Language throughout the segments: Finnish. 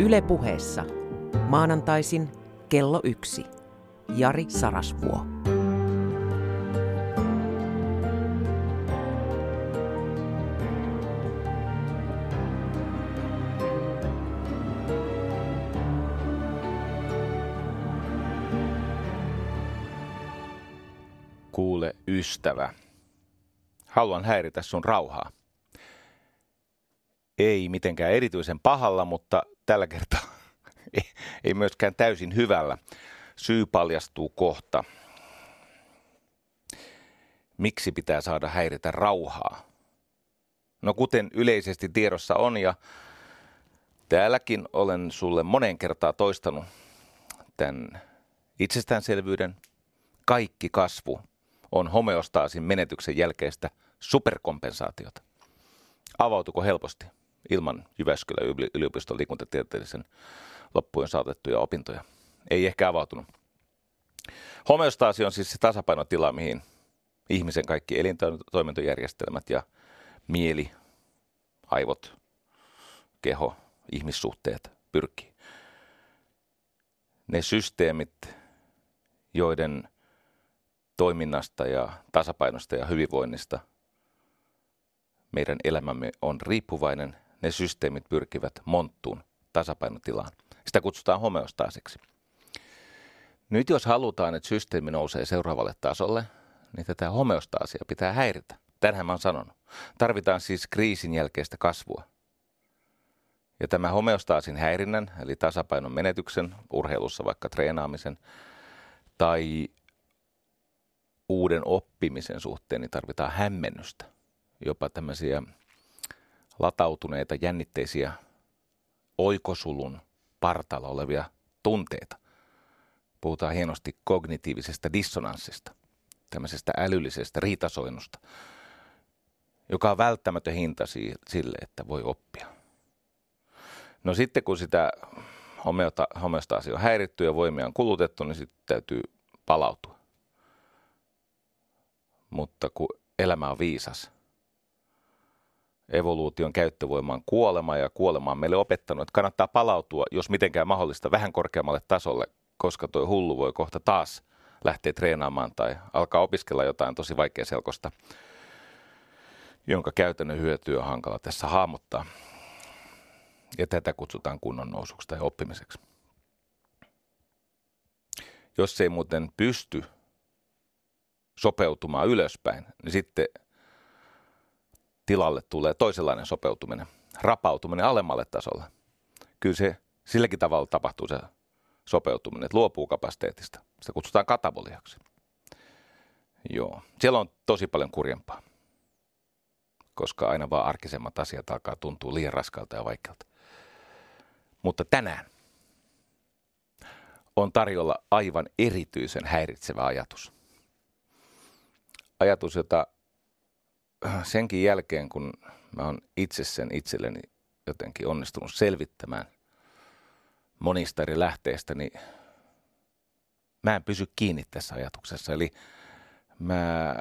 Yle puheessa. Maanantaisin kello yksi. Jari Sarasvuo. Kuule, ystävä. Haluan häiritä sun rauhaa. Ei mitenkään erityisen pahalla, mutta tällä kertaa ei, myöskään täysin hyvällä. Syy paljastuu kohta. Miksi pitää saada häiritä rauhaa? No kuten yleisesti tiedossa on ja täälläkin olen sulle monen kertaa toistanut tämän itsestäänselvyyden. Kaikki kasvu on homeostaasin menetyksen jälkeistä superkompensaatiota. Avautuko helposti ilman Jyväskylän yliopiston liikuntatieteellisen loppuun saatettuja opintoja? Ei ehkä avautunut. Homeostaasi on siis se tasapainotila, mihin ihmisen kaikki elintoimintojärjestelmät ja mieli, aivot, keho, ihmissuhteet pyrkii. Ne systeemit, joiden toiminnasta ja tasapainosta ja hyvinvoinnista meidän elämämme on riippuvainen, ne systeemit pyrkivät monttuun tasapainotilaan. Sitä kutsutaan homeostaaseksi. Nyt jos halutaan, että systeemi nousee seuraavalle tasolle, niin tätä homeostaasia pitää häiritä. Tänhän mä oon sanonut. Tarvitaan siis kriisin jälkeistä kasvua. Ja tämä homeostaasin häirinnän, eli tasapainon menetyksen, urheilussa vaikka treenaamisen, tai uuden oppimisen suhteen, niin tarvitaan hämmennystä. Jopa tämmöisiä latautuneita, jännitteisiä oikosulun partalla olevia tunteita. Puhutaan hienosti kognitiivisesta dissonanssista, tämmöisestä älyllisestä riitasoinnusta, joka on välttämätön hinta sille, että voi oppia. No sitten kun sitä homeostaasia on häiritty ja voimia on kulutettu, niin sitten täytyy palautua mutta kun elämä on viisas. Evoluution käyttövoima kuolema ja kuolema on meille opettanut, että kannattaa palautua, jos mitenkään mahdollista, vähän korkeammalle tasolle, koska tuo hullu voi kohta taas lähteä treenaamaan tai alkaa opiskella jotain tosi vaikea selkosta, jonka käytännön hyötyä on hankala tässä hahmottaa. Ja tätä kutsutaan kunnon nousuksi tai oppimiseksi. Jos ei muuten pysty sopeutumaan ylöspäin, niin sitten tilalle tulee toisenlainen sopeutuminen, rapautuminen alemmalle tasolle. Kyllä se silläkin tavalla tapahtuu se sopeutuminen, että luopuu kapasiteetista. Sitä kutsutaan kataboliaksi. Joo. Siellä on tosi paljon kurjempaa, koska aina vaan arkisemmat asiat alkaa tuntua liian raskalta ja vaikealta. Mutta tänään on tarjolla aivan erityisen häiritsevä ajatus – ajatus, jota senkin jälkeen, kun mä oon itse sen itselleni jotenkin onnistunut selvittämään monista eri lähteistä, niin mä en pysy kiinni tässä ajatuksessa. Eli mä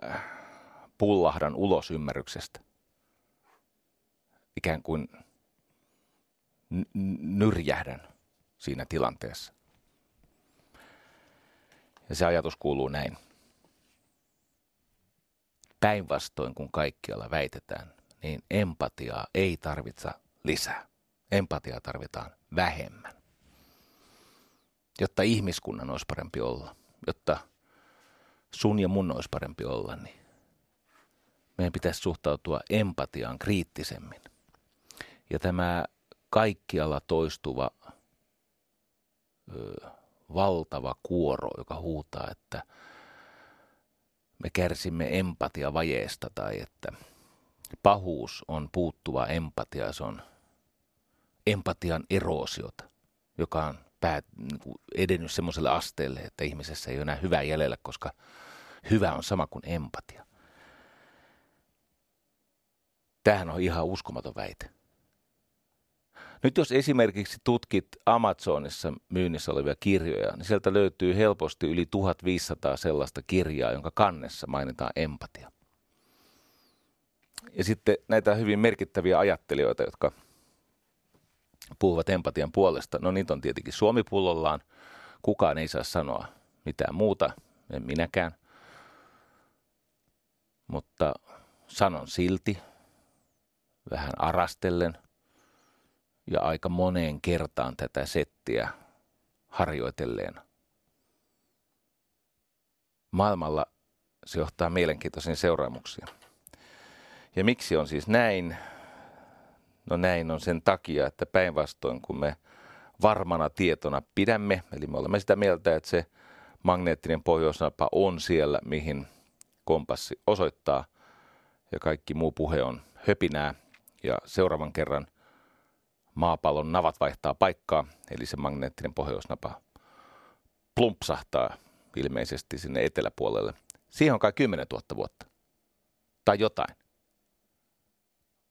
pullahdan ulos ymmärryksestä. Ikään kuin nyrjähdän siinä tilanteessa. Ja se ajatus kuuluu näin päinvastoin kuin kaikkialla väitetään, niin empatiaa ei tarvitse lisää. Empatiaa tarvitaan vähemmän. Jotta ihmiskunnan olisi parempi olla, jotta sun ja mun olisi parempi olla, niin meidän pitäisi suhtautua empatiaan kriittisemmin. Ja tämä kaikkialla toistuva ö, valtava kuoro, joka huutaa, että – me kärsimme empatiavajeesta tai että pahuus on puuttuva empatia, se on empatian eroosiota, joka on päät, niin kuin edennyt semmoiselle asteelle, että ihmisessä ei ole enää hyvää jäljellä, koska hyvä on sama kuin empatia. Tämähän on ihan uskomaton väite. Nyt jos esimerkiksi tutkit Amazonissa myynnissä olevia kirjoja, niin sieltä löytyy helposti yli 1500 sellaista kirjaa, jonka kannessa mainitaan empatia. Ja sitten näitä hyvin merkittäviä ajattelijoita, jotka puhuvat empatian puolesta. No niitä on tietenkin Suomi-pullollaan. Kukaan ei saa sanoa mitään muuta, en minäkään. Mutta sanon silti, vähän arastellen ja aika moneen kertaan tätä settiä harjoitelleen. Maailmalla se johtaa mielenkiintoisiin seuraamuksiin. Ja miksi on siis näin? No näin on sen takia, että päinvastoin kun me varmana tietona pidämme, eli me olemme sitä mieltä, että se magneettinen pohjoisnapa on siellä, mihin kompassi osoittaa, ja kaikki muu puhe on höpinää, ja seuraavan kerran maapallon navat vaihtaa paikkaa, eli se magneettinen pohjoisnapa plumpsahtaa ilmeisesti sinne eteläpuolelle. Siihen on kai 10 000 vuotta. Tai jotain.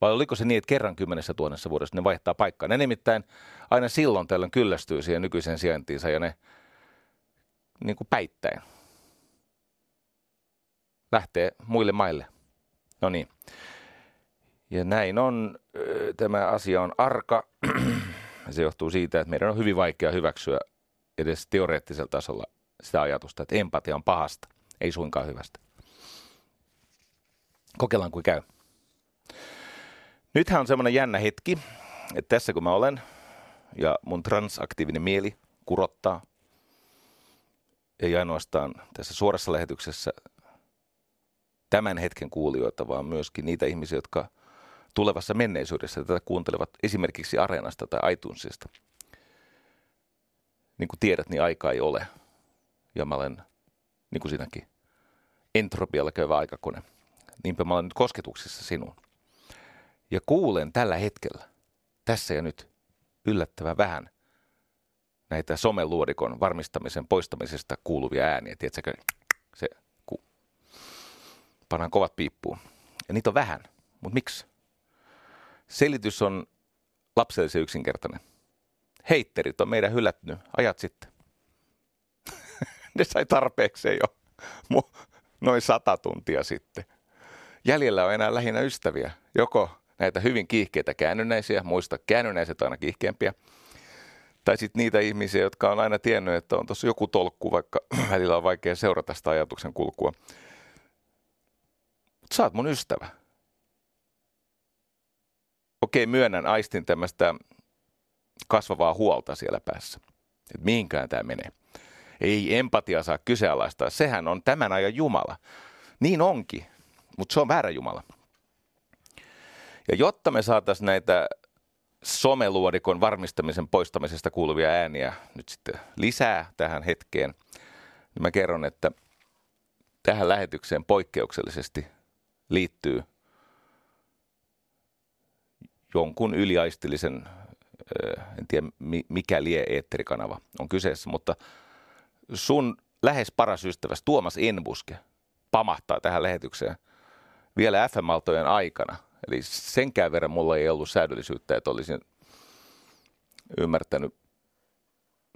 Vai oliko se niin, että kerran kymmenessä tuhannessa vuodessa ne vaihtaa paikkaa? Ne nimittäin aina silloin tällöin kyllästyy siihen nykyiseen sijaintiinsa ja ne niin kuin päittäin lähtee muille maille. No niin. Ja näin on, tämä asia on arka. Se johtuu siitä, että meidän on hyvin vaikea hyväksyä edes teoreettisella tasolla sitä ajatusta, että empatia on pahasta, ei suinkaan hyvästä. Kokeillaan kuin käy. Nythän on semmoinen jännä hetki, että tässä kun mä olen ja mun transaktiivinen mieli kurottaa, ei ainoastaan tässä suorassa lähetyksessä tämän hetken kuulijoita, vaan myöskin niitä ihmisiä, jotka tulevassa menneisyydessä tätä kuuntelevat esimerkiksi Areenasta tai iTunesista. Niin kuin tiedät, niin aika ei ole. Ja mä olen, niin kuin sinäkin, entropialla käyvä aikakone. Niinpä mä olen nyt kosketuksissa sinuun. Ja kuulen tällä hetkellä, tässä ja nyt, yllättävän vähän näitä someluodikon varmistamisen poistamisesta kuuluvia ääniä. Tiedätkö, se ku, pannaan kovat piippuun. Ja niitä on vähän. Mutta miksi? Selitys on lapsellisen yksinkertainen. Heitterit on meidän hylätnyt ajat sitten. ne sai tarpeekseen jo noin sata tuntia sitten. Jäljellä on enää lähinnä ystäviä. Joko näitä hyvin kiihkeitä käännynäisiä, muista käännynäiset aina kiihkeämpiä, tai sitten niitä ihmisiä, jotka on aina tiennyt, että on tuossa joku tolkku, vaikka välillä on vaikea seurata sitä ajatuksen kulkua. Mutta sä oot mun ystävä. Okei, myönnän, aistin tämmöistä kasvavaa huolta siellä päässä. Että mihinkään tämä menee. Ei empatia saa kyseenalaistaa. Sehän on tämän ajan Jumala. Niin onkin, mutta se on väärä Jumala. Ja jotta me saataisiin näitä someluodikon varmistamisen poistamisesta kuuluvia ääniä nyt sitten lisää tähän hetkeen, niin mä kerron, että tähän lähetykseen poikkeuksellisesti liittyy jonkun yliaistillisen, en tiedä mikä lie eetterikanava on kyseessä, mutta sun lähes paras ystäväsi Tuomas Enbuske pamahtaa tähän lähetykseen vielä FM-altojen aikana. Eli senkään verran mulla ei ollut säädöllisyyttä, että olisin ymmärtänyt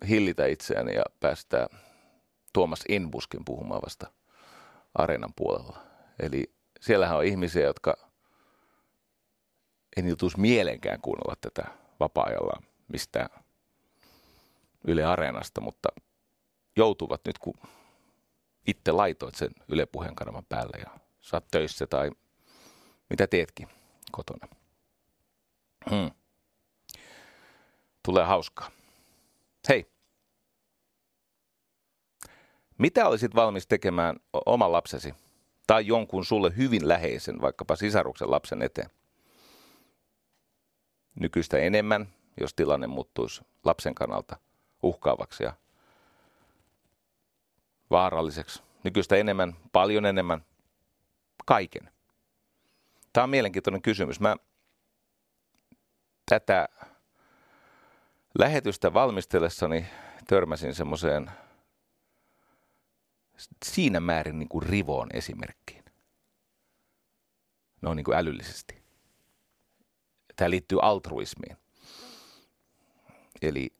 hillitä itseäni ja päästää Tuomas Enbuskin puhumaan vasta areenan puolella. Eli siellähän on ihmisiä, jotka en jutuisi mielenkään kuunnella tätä vapaa-ajalla mistään Yle Areenasta, mutta joutuvat nyt, kun itse laitoit sen Yle Puheen kanavan päälle ja saat töissä tai mitä teetkin kotona. Hmm. Tulee hauskaa. Hei. Mitä olisit valmis tekemään oman lapsesi tai jonkun sulle hyvin läheisen, vaikkapa sisaruksen lapsen eteen? Nykyistä enemmän, jos tilanne muuttuisi lapsen kannalta uhkaavaksi ja vaaralliseksi. Nykyistä enemmän, paljon enemmän, kaiken. Tämä on mielenkiintoinen kysymys. Mä tätä lähetystä valmistellessani törmäsin semmoiseen siinä määrin niin kuin rivoon esimerkkiin. No niin kuin älyllisesti. Tämä liittyy altruismiin. Eli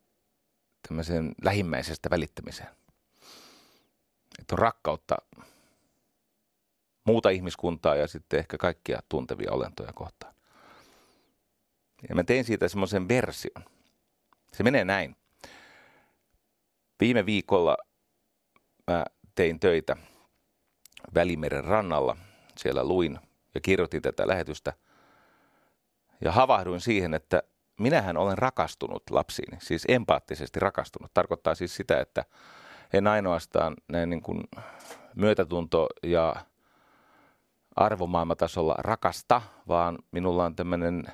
tämmöiseen lähimmäisestä välittämiseen. Että on rakkautta muuta ihmiskuntaa ja sitten ehkä kaikkia tuntevia olentoja kohtaan. Ja mä tein siitä semmoisen version. Se menee näin. Viime viikolla mä tein töitä Välimeren rannalla. Siellä luin ja kirjoitin tätä lähetystä. Ja havahduin siihen, että minähän olen rakastunut lapsiini, siis empaattisesti rakastunut. Tarkoittaa siis sitä, että en ainoastaan näin niin kuin myötätunto ja arvomaailmatasolla rakasta, vaan minulla on tämmöinen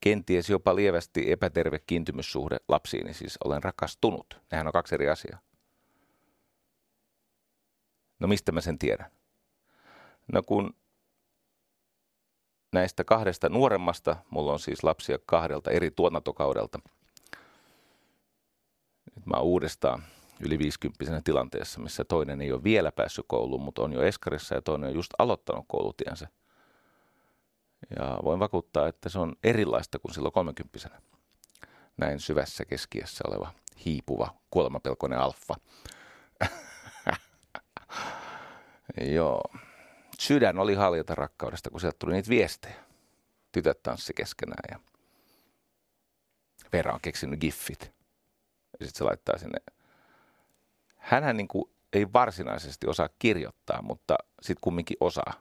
kenties jopa lievästi epäterve kiintymyssuhde lapsiini, siis olen rakastunut. Nehän on kaksi eri asiaa. No mistä mä sen tiedän? No kun näistä kahdesta nuoremmasta, mulla on siis lapsia kahdelta eri tuotantokaudelta. Nyt mä oon uudestaan yli 50 tilanteessa, missä toinen ei ole vielä päässyt kouluun, mutta on jo eskarissa ja toinen on just aloittanut koulutiensä. Ja voin vakuuttaa, että se on erilaista kuin silloin 30 Näin syvässä keskiössä oleva, hiipuva, kuolemapelkoinen alfa. Joo. Sydän oli haljata rakkaudesta, kun sieltä tuli niitä viestejä. Tytöt tanssi keskenään ja Vera on keksinyt giffit. Ja sitten se laittaa sinne. Hänhän niin kuin ei varsinaisesti osaa kirjoittaa, mutta sitten kumminkin osaa.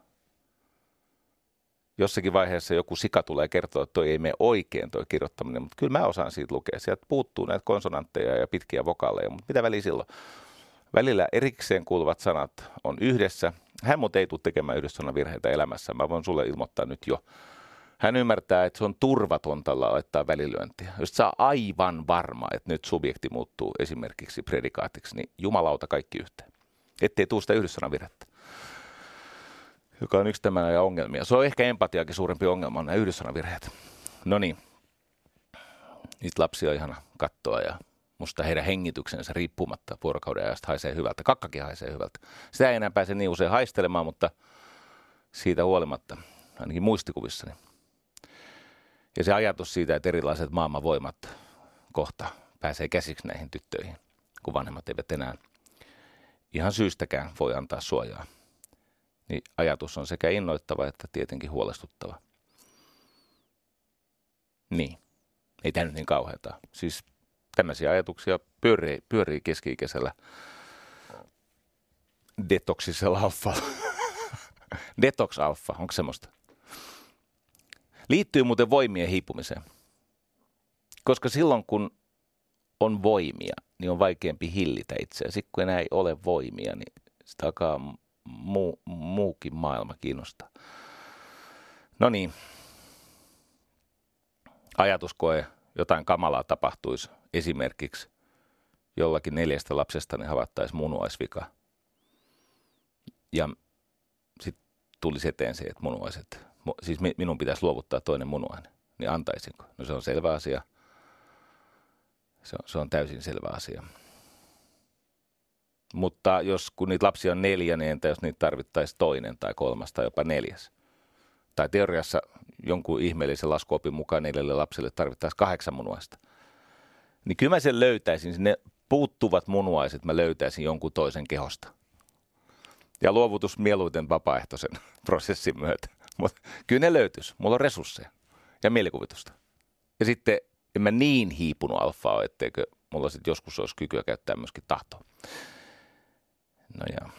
Jossakin vaiheessa joku sika tulee kertoa, että toi ei mene oikein toi kirjoittaminen, mutta kyllä mä osaan siitä lukea. Sieltä puuttuu näitä konsonantteja ja pitkiä vokaaleja, mutta mitä väliä silloin? Välillä erikseen kuuluvat sanat on yhdessä. Hän muuten ei tule tekemään yhdessä virheitä elämässä. Mä voin sulle ilmoittaa nyt jo. Hän ymmärtää, että se on turvatonta laittaa välilyöntiä. Jos saa aivan varma, että nyt subjekti muuttuu esimerkiksi predikaatiksi, niin jumalauta kaikki yhteen. Ettei tule sitä virhettä. Joka on yksi tämän ajan ongelmia. Se on ehkä empatiakin suurempi ongelma, on nämä virheet. No niin. Niitä lapsia on ihana katsoa ja musta heidän hengityksensä riippumatta vuorokauden ajasta haisee hyvältä. Kakkakin haisee hyvältä. Sitä ei enää pääse niin usein haistelemaan, mutta siitä huolimatta, ainakin muistikuvissani. Ja se ajatus siitä, että erilaiset maailmanvoimat kohta pääsee käsiksi näihin tyttöihin, kun vanhemmat eivät enää ihan syystäkään voi antaa suojaa. Niin ajatus on sekä innoittava että tietenkin huolestuttava. Niin. Ei tämä nyt niin kauheata. Siis tämmöisiä ajatuksia pyörii, pyörii keski-ikäisellä detoksisella alfalla. Detox alfa, onko semmoista? Liittyy muuten voimien hiipumiseen. Koska silloin kun on voimia, niin on vaikeampi hillitä itseä. Sitten kun enää ei ole voimia, niin sitä alkaa muu, muukin maailma kiinnostaa. No niin. Ajatuskoe, jotain kamalaa tapahtuisi esimerkiksi jollakin neljästä lapsesta niin havattaisiin munuaisvika. Ja sitten tulisi eteen se, että munuaiset, siis minun pitäisi luovuttaa toinen munuainen, niin antaisinko? No se on selvä asia. Se on, se on täysin selvä asia. Mutta jos kun niitä lapsia on neljä, niin entä jos niitä tarvittaisiin toinen tai kolmas tai jopa neljäs? Tai teoriassa jonkun ihmeellisen laskuopin mukaan neljälle lapselle tarvittaisiin kahdeksan munuaista – niin kyllä mä sen löytäisin. Ne puuttuvat munuaiset mä löytäisin jonkun toisen kehosta. Ja luovutus mieluiten vapaaehtoisen prosessin myötä. Mutta kyllä ne löytyisi. Mulla on resursseja ja mielikuvitusta. Ja sitten en mä niin hiipunut alfaa etteikö mulla sitten joskus olisi kykyä käyttää myöskin tahtoa. No ja.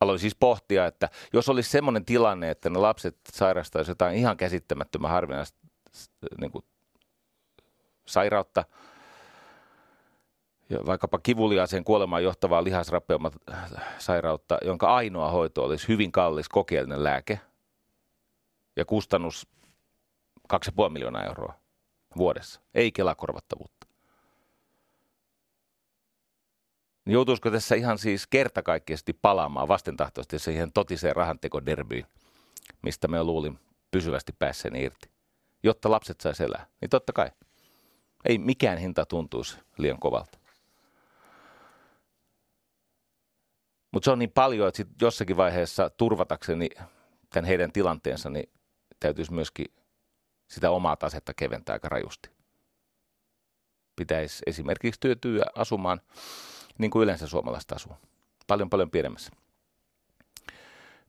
Aloin siis pohtia, että jos olisi semmoinen tilanne, että ne lapset sairastaisivat jotain ihan käsittämättömän harvinaista niin kuin sairautta, vaikkapa kivuliaiseen kuolemaan johtavaa lihasrappeumat sairautta, jonka ainoa hoito olisi hyvin kallis kokeellinen lääke ja kustannus 2,5 miljoonaa euroa vuodessa, ei kelakorvattavuutta. Niin joutuisiko tässä ihan siis kertakaikkisesti palaamaan vastentahtoisesti siihen totiseen rahantekoderbyyn, mistä me luulin pysyvästi päässeen irti, jotta lapset saisi elää? Niin totta kai. Ei mikään hinta tuntuisi liian kovalta. Mutta se on niin paljon, että sit jossakin vaiheessa turvatakseni tämän heidän tilanteensa, niin täytyisi myöskin sitä omaa tasetta keventää aika rajusti. Pitäisi esimerkiksi työtyä asumaan niin kuin yleensä suomalaiset asuu. Paljon paljon pienemmässä.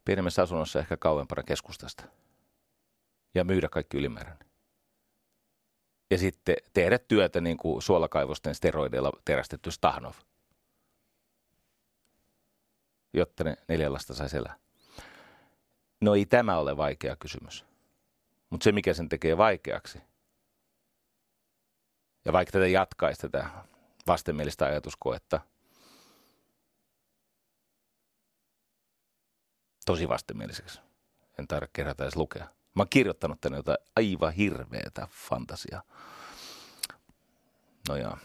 Pienemmässä asunnossa ehkä kauempana keskustasta. Ja myydä kaikki ylimääräinen ja sitten tehdä työtä niin kuin suolakaivosten steroideilla terästetty Stahnov, jotta ne neljä lasta saisi elää. No ei tämä ole vaikea kysymys. Mutta se, mikä sen tekee vaikeaksi, ja vaikka tätä jatkaisi tätä vastenmielistä ajatuskoetta, tosi vastenmieliseksi. En tarvitse kerätä edes lukea. Mä oon kirjoittanut tänne jotain aivan hirveätä fantasiaa. No joo.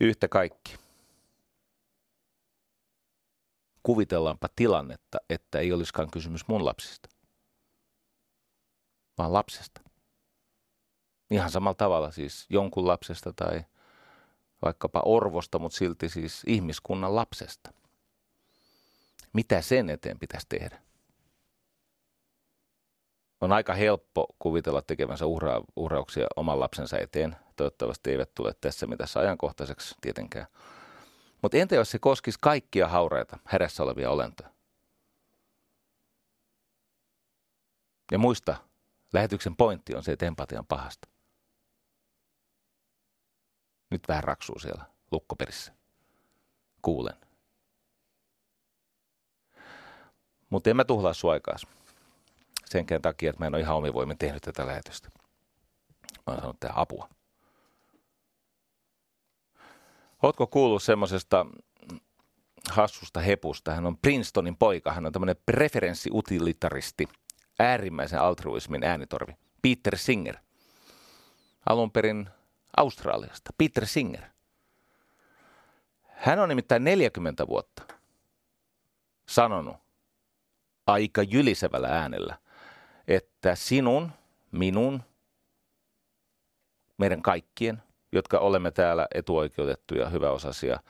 Yhtä kaikki. Kuvitellaanpa tilannetta, että ei olisikaan kysymys mun lapsista, vaan lapsesta. Ihan samalla tavalla siis jonkun lapsesta tai vaikkapa orvosta, mutta silti siis ihmiskunnan lapsesta. Mitä sen eteen pitäisi tehdä? On aika helppo kuvitella tekevänsä uhra- uhrauksia oman lapsensa eteen. Toivottavasti eivät tule tässä mitassa ajankohtaiseksi tietenkään. Mutta entä jos se koskisi kaikkia hauraita, hädässä olevia olentoja? Ja muista, lähetyksen pointti on se, että empatia on pahasta. Nyt vähän raksuu siellä lukkoperissä. Kuulen. Mutta en mä tuhlaa sua aikaas. Senkään takia, että mä en ole ihan omivoimin tehnyt tätä lähetystä. Mä oon sanonut tehdä apua. Ootko kuullut semmoisesta hassusta hepusta? Hän on Princetonin poika. Hän on tämmöinen preferenssiutilitaristi, äärimmäisen altruismin äänitorvi. Peter Singer. Alun perin Australiasta. Peter Singer. Hän on nimittäin 40 vuotta sanonut aika jylisevällä äänellä, että sinun, minun, meidän kaikkien, jotka olemme täällä etuoikeutettuja, hyväosaisia,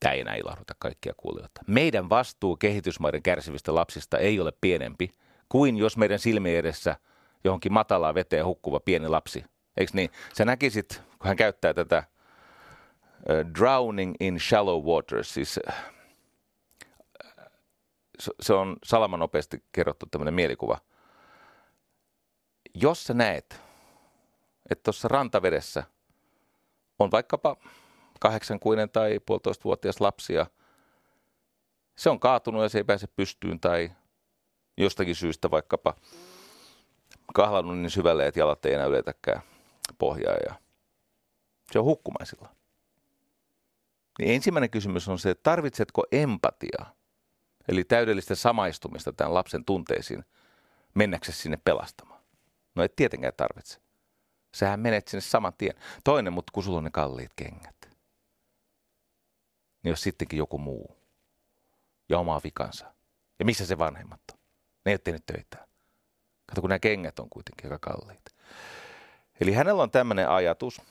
tämä ei enää ilahduta kaikkia kuulijoita. Meidän vastuu kehitysmaiden kärsivistä lapsista ei ole pienempi kuin jos meidän silmien edessä johonkin matalaa veteen hukkuva pieni lapsi. Eikö niin? Sä näkisit, kun hän käyttää tätä uh, drowning in shallow waters, siis uh, se on salamanopeasti kerrottu tämmöinen mielikuva. Jos sä näet, että tuossa rantavedessä on vaikkapa kahdeksankuinen tai puolitoistavuotias lapsia, se on kaatunut ja se ei pääse pystyyn tai jostakin syystä vaikkapa kahlannut niin syvälle, että jalat ei enää yletäkään pohjaa ja se on hukkumaisilla. Niin ensimmäinen kysymys on se, että tarvitsetko empatiaa? Eli täydellistä samaistumista tämän lapsen tunteisiin mennäksesi sinne pelastamaan. No et tietenkään tarvitse. Sähän menet sinne saman tien. Toinen, mutta kun sulla on ne kalliit kengät. Niin jos sittenkin joku muu ja oma vikansa. Ja missä se vanhemmat on? Ne ei ole tehnyt töitä. Kato, kun nämä kengät on kuitenkin aika kalliit. Eli hänellä on tämmöinen ajatus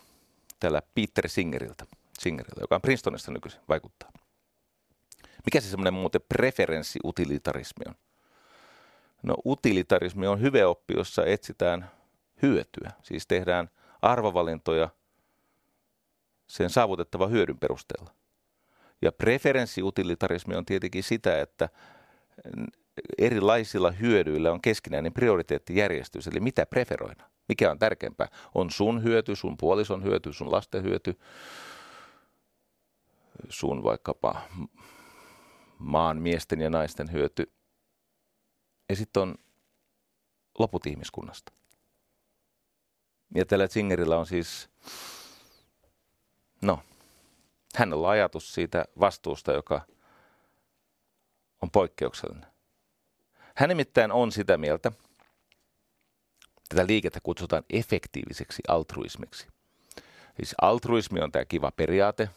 tällä Peter Singeriltä, Singeriltä joka on Princetonista nykyisin, vaikuttaa. Mikä se semmoinen muuten preferenssiutilitarismi on? No utilitarismi on hyveoppi, jossa etsitään hyötyä. Siis tehdään arvovalintoja sen saavutettava hyödyn perusteella. Ja preferenssiutilitarismi on tietenkin sitä, että erilaisilla hyödyillä on keskinäinen prioriteettijärjestys, eli mitä preferoidaan. Mikä on tärkeämpää? On sun hyöty, sun puolison hyöty, sun lasten hyöty, sun vaikkapa maan miesten ja naisten hyöty. Ja sitten on loput ihmiskunnasta. Ja tällä Zingerillä on siis, no, hänellä on ajatus siitä vastuusta, joka on poikkeuksellinen. Hän nimittäin on sitä mieltä, tätä liikettä kutsutaan efektiiviseksi altruismiksi. Siis altruismi on tämä kiva periaate,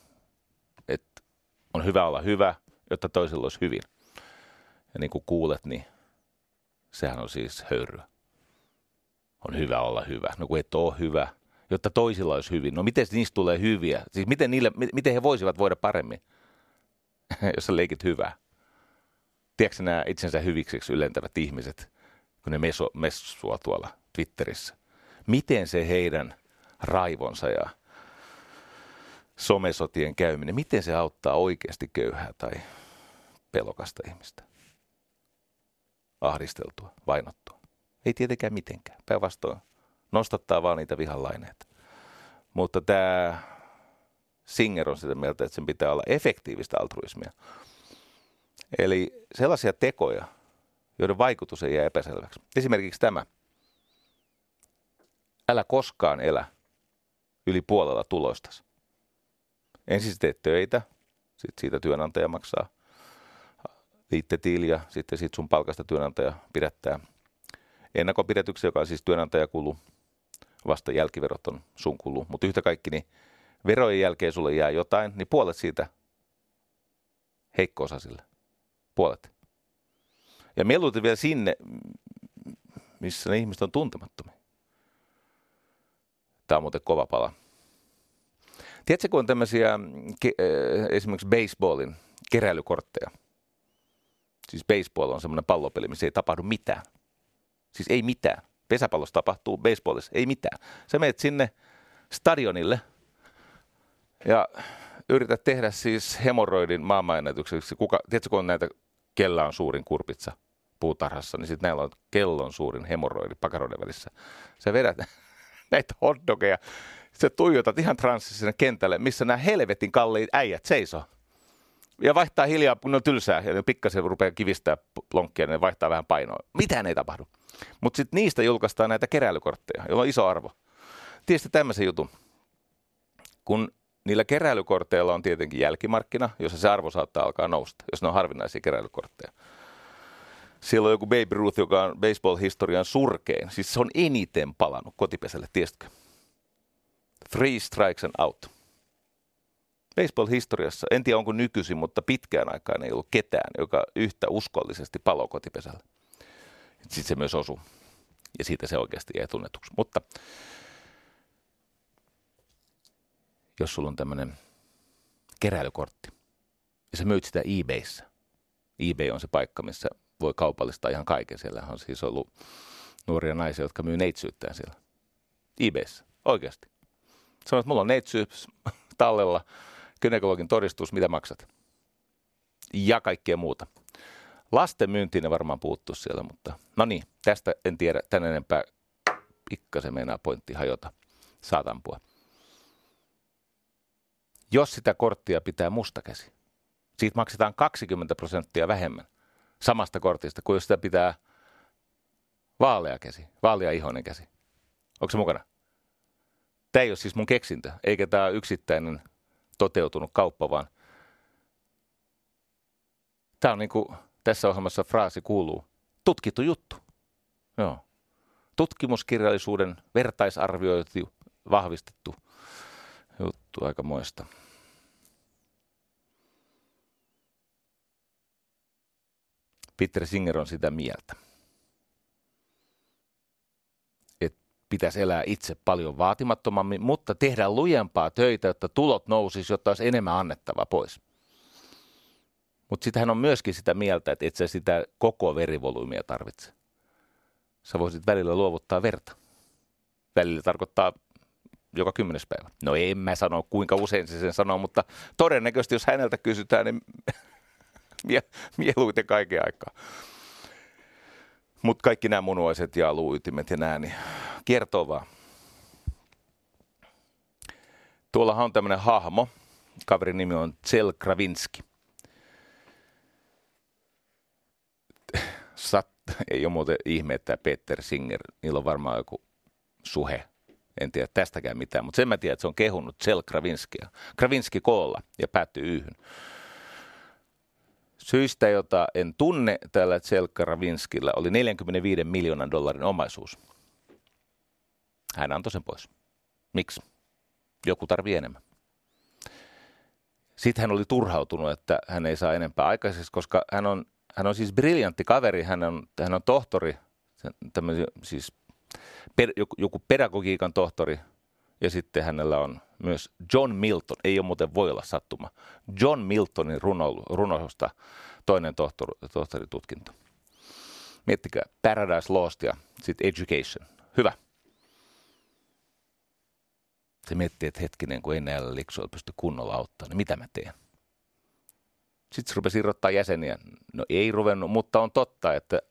että on hyvä olla hyvä, jotta toisella olisi hyvin. Ja niin kuin kuulet, niin sehän on siis höyryä. On hyvä olla hyvä. No kun et ole hyvä, jotta toisilla olisi hyvin. No miten niistä tulee hyviä? Siis miten, niille, miten he voisivat voida paremmin, jos sä leikit hyvää? Tiedätkö nämä itsensä hyvikseksi ylentävät ihmiset, kun ne meso, messua tuolla Twitterissä? Miten se heidän raivonsa ja somesotien käyminen, miten se auttaa oikeasti köyhää tai pelokasta ihmistä? Ahdisteltua, vainottua. Ei tietenkään mitenkään. Päinvastoin nostattaa vaan niitä vihanlaineita. Mutta tämä Singer on sitä mieltä, että sen pitää olla efektiivistä altruismia. Eli sellaisia tekoja, joiden vaikutus ei jää epäselväksi. Esimerkiksi tämä. Älä koskaan elä yli puolella tuloistasi. Ensin teet töitä, sitten siitä työnantaja maksaa liittetiiliä, sitten siitä sun palkasta työnantaja pidättää ennakonpidätyksiä, joka on siis työnantajakulu, vasta jälkiverot on sun kulu. Mutta yhtä kaikki, niin verojen jälkeen sulle jää jotain, niin puolet siitä heikko sille. Puolet. Ja mieluiten vielä sinne, missä ne ihmiset on tuntemattomia. Tämä on muuten kova pala. Tiedätkö, kun on tämmöisiä esimerkiksi baseballin keräilykortteja. Siis baseball on semmoinen pallopeli, missä ei tapahdu mitään. Siis ei mitään. Pesäpallossa tapahtuu, baseballissa ei mitään. Sä menet sinne stadionille ja yrität tehdä siis hemoroidin maailmanennätykseksi. Kuka, tiedätkö, kun on näitä, kellä on suurin kurpitsa puutarhassa, niin sitten näillä on kellon suurin hemoroidi pakaroiden välissä. Sä vedät näitä hotdogeja, sä tuijotat ihan transsissa kentälle, missä nämä helvetin kalliit äijät seisoo. Ja vaihtaa hiljaa, kun ne on tylsää, ja ne pikkasen rupeaa kivistää lonkkia, niin ne vaihtaa vähän painoa. Mitään ei tapahdu. Mutta sitten niistä julkaistaan näitä keräilykortteja, joilla on iso arvo. Tiedätkö tämmöisen jutun? Kun niillä keräilykorteilla on tietenkin jälkimarkkina, jossa se arvo saattaa alkaa nousta, jos ne on harvinaisia keräilykortteja. Siellä on joku Babe Ruth, joka on baseball-historian surkein. Siis se on eniten palannut kotipesälle, tiesitkö? Three strikes and out. Baseball-historiassa, en tiedä onko nykyisin, mutta pitkään aikaan ei ollut ketään, joka yhtä uskollisesti palo kotipesällä. Sitten se myös osui. Ja siitä se oikeasti jäi tunnetuksi. Mutta jos sulla on tämmöinen keräilykortti ja sä myyt sitä eBayssä. eBay on se paikka, missä voi kaupallistaa ihan kaiken. Siellä on siis ollut nuoria naisia, jotka myy neitsyyttään siellä. eBayssä. Oikeasti. Sanoit, että mulla on neitsyys tallella, kynekologin todistus, mitä maksat? Ja kaikkea muuta. Lasten myyntiin ne varmaan puuttuu siellä, mutta no niin, tästä en tiedä tän enempää. Pikkasen meinaa pointti hajota. Saatampua. Jos sitä korttia pitää mustakäsi, siitä maksetaan 20 prosenttia vähemmän samasta kortista kuin jos sitä pitää vaalea käsi, vaalea ihoinen käsi. Onko se mukana? Tämä ei ole siis mun keksintö, eikä tämä yksittäinen toteutunut kauppa, vaan tämä on niin kuin tässä ohjelmassa fraasi kuuluu, tutkittu juttu. Joo. Tutkimuskirjallisuuden vertaisarvioitu, vahvistettu juttu, aika moista. Peter Singer on sitä mieltä, että pitäisi elää itse paljon vaatimattomammin, mutta tehdä lujempaa töitä, jotta tulot nousisi, jotta olisi enemmän annettava pois. Mutta sitten hän on myöskin sitä mieltä, että et sä sitä koko verivolyymia tarvitse. Sä voisit välillä luovuttaa verta. Välillä tarkoittaa joka kymmenes päivä. No en mä sano, kuinka usein se sen sanoo, mutta todennäköisesti jos häneltä kysytään, niin mie- mieluiten kaiken aikaa. Mutta kaikki nämä munuaiset ja luuytimet ja nämä, niin kertoo vaan. Tuollahan on tämmöinen hahmo. Kaverin nimi on Tsel Kravinski. Sat, ei ole muuten ihme, että Peter Singer, niillä on varmaan joku suhe. En tiedä tästäkään mitään, mutta sen mä tiedän, että se on kehunut Tsel Kravinskia. Kravinski koolla ja päättyy yhyn. Syistä, jota en tunne tällä Tselka Ravinskilla, oli 45 miljoonan dollarin omaisuus. Hän antoi sen pois. Miksi? Joku tarvii enemmän. Sitten hän oli turhautunut, että hän ei saa enempää aikaiseksi, koska hän on, hän on siis briljantti kaveri, hän on, hän on tohtori, siis per, joku, joku pedagogiikan tohtori, ja sitten hänellä on myös John Milton, ei ole muuten voi olla sattuma, John Miltonin runo, runosta toinen tohtor, tohtoritutkinto. Miettikää, Paradise Lost ja sitten Education. Hyvä. Se miettii, että hetkinen, kun ei näillä liksuilla pysty kunnolla auttamaan, niin mitä mä teen? Sitten se rupesi irrottaa jäseniä. No ei ruvennut, mutta on totta, että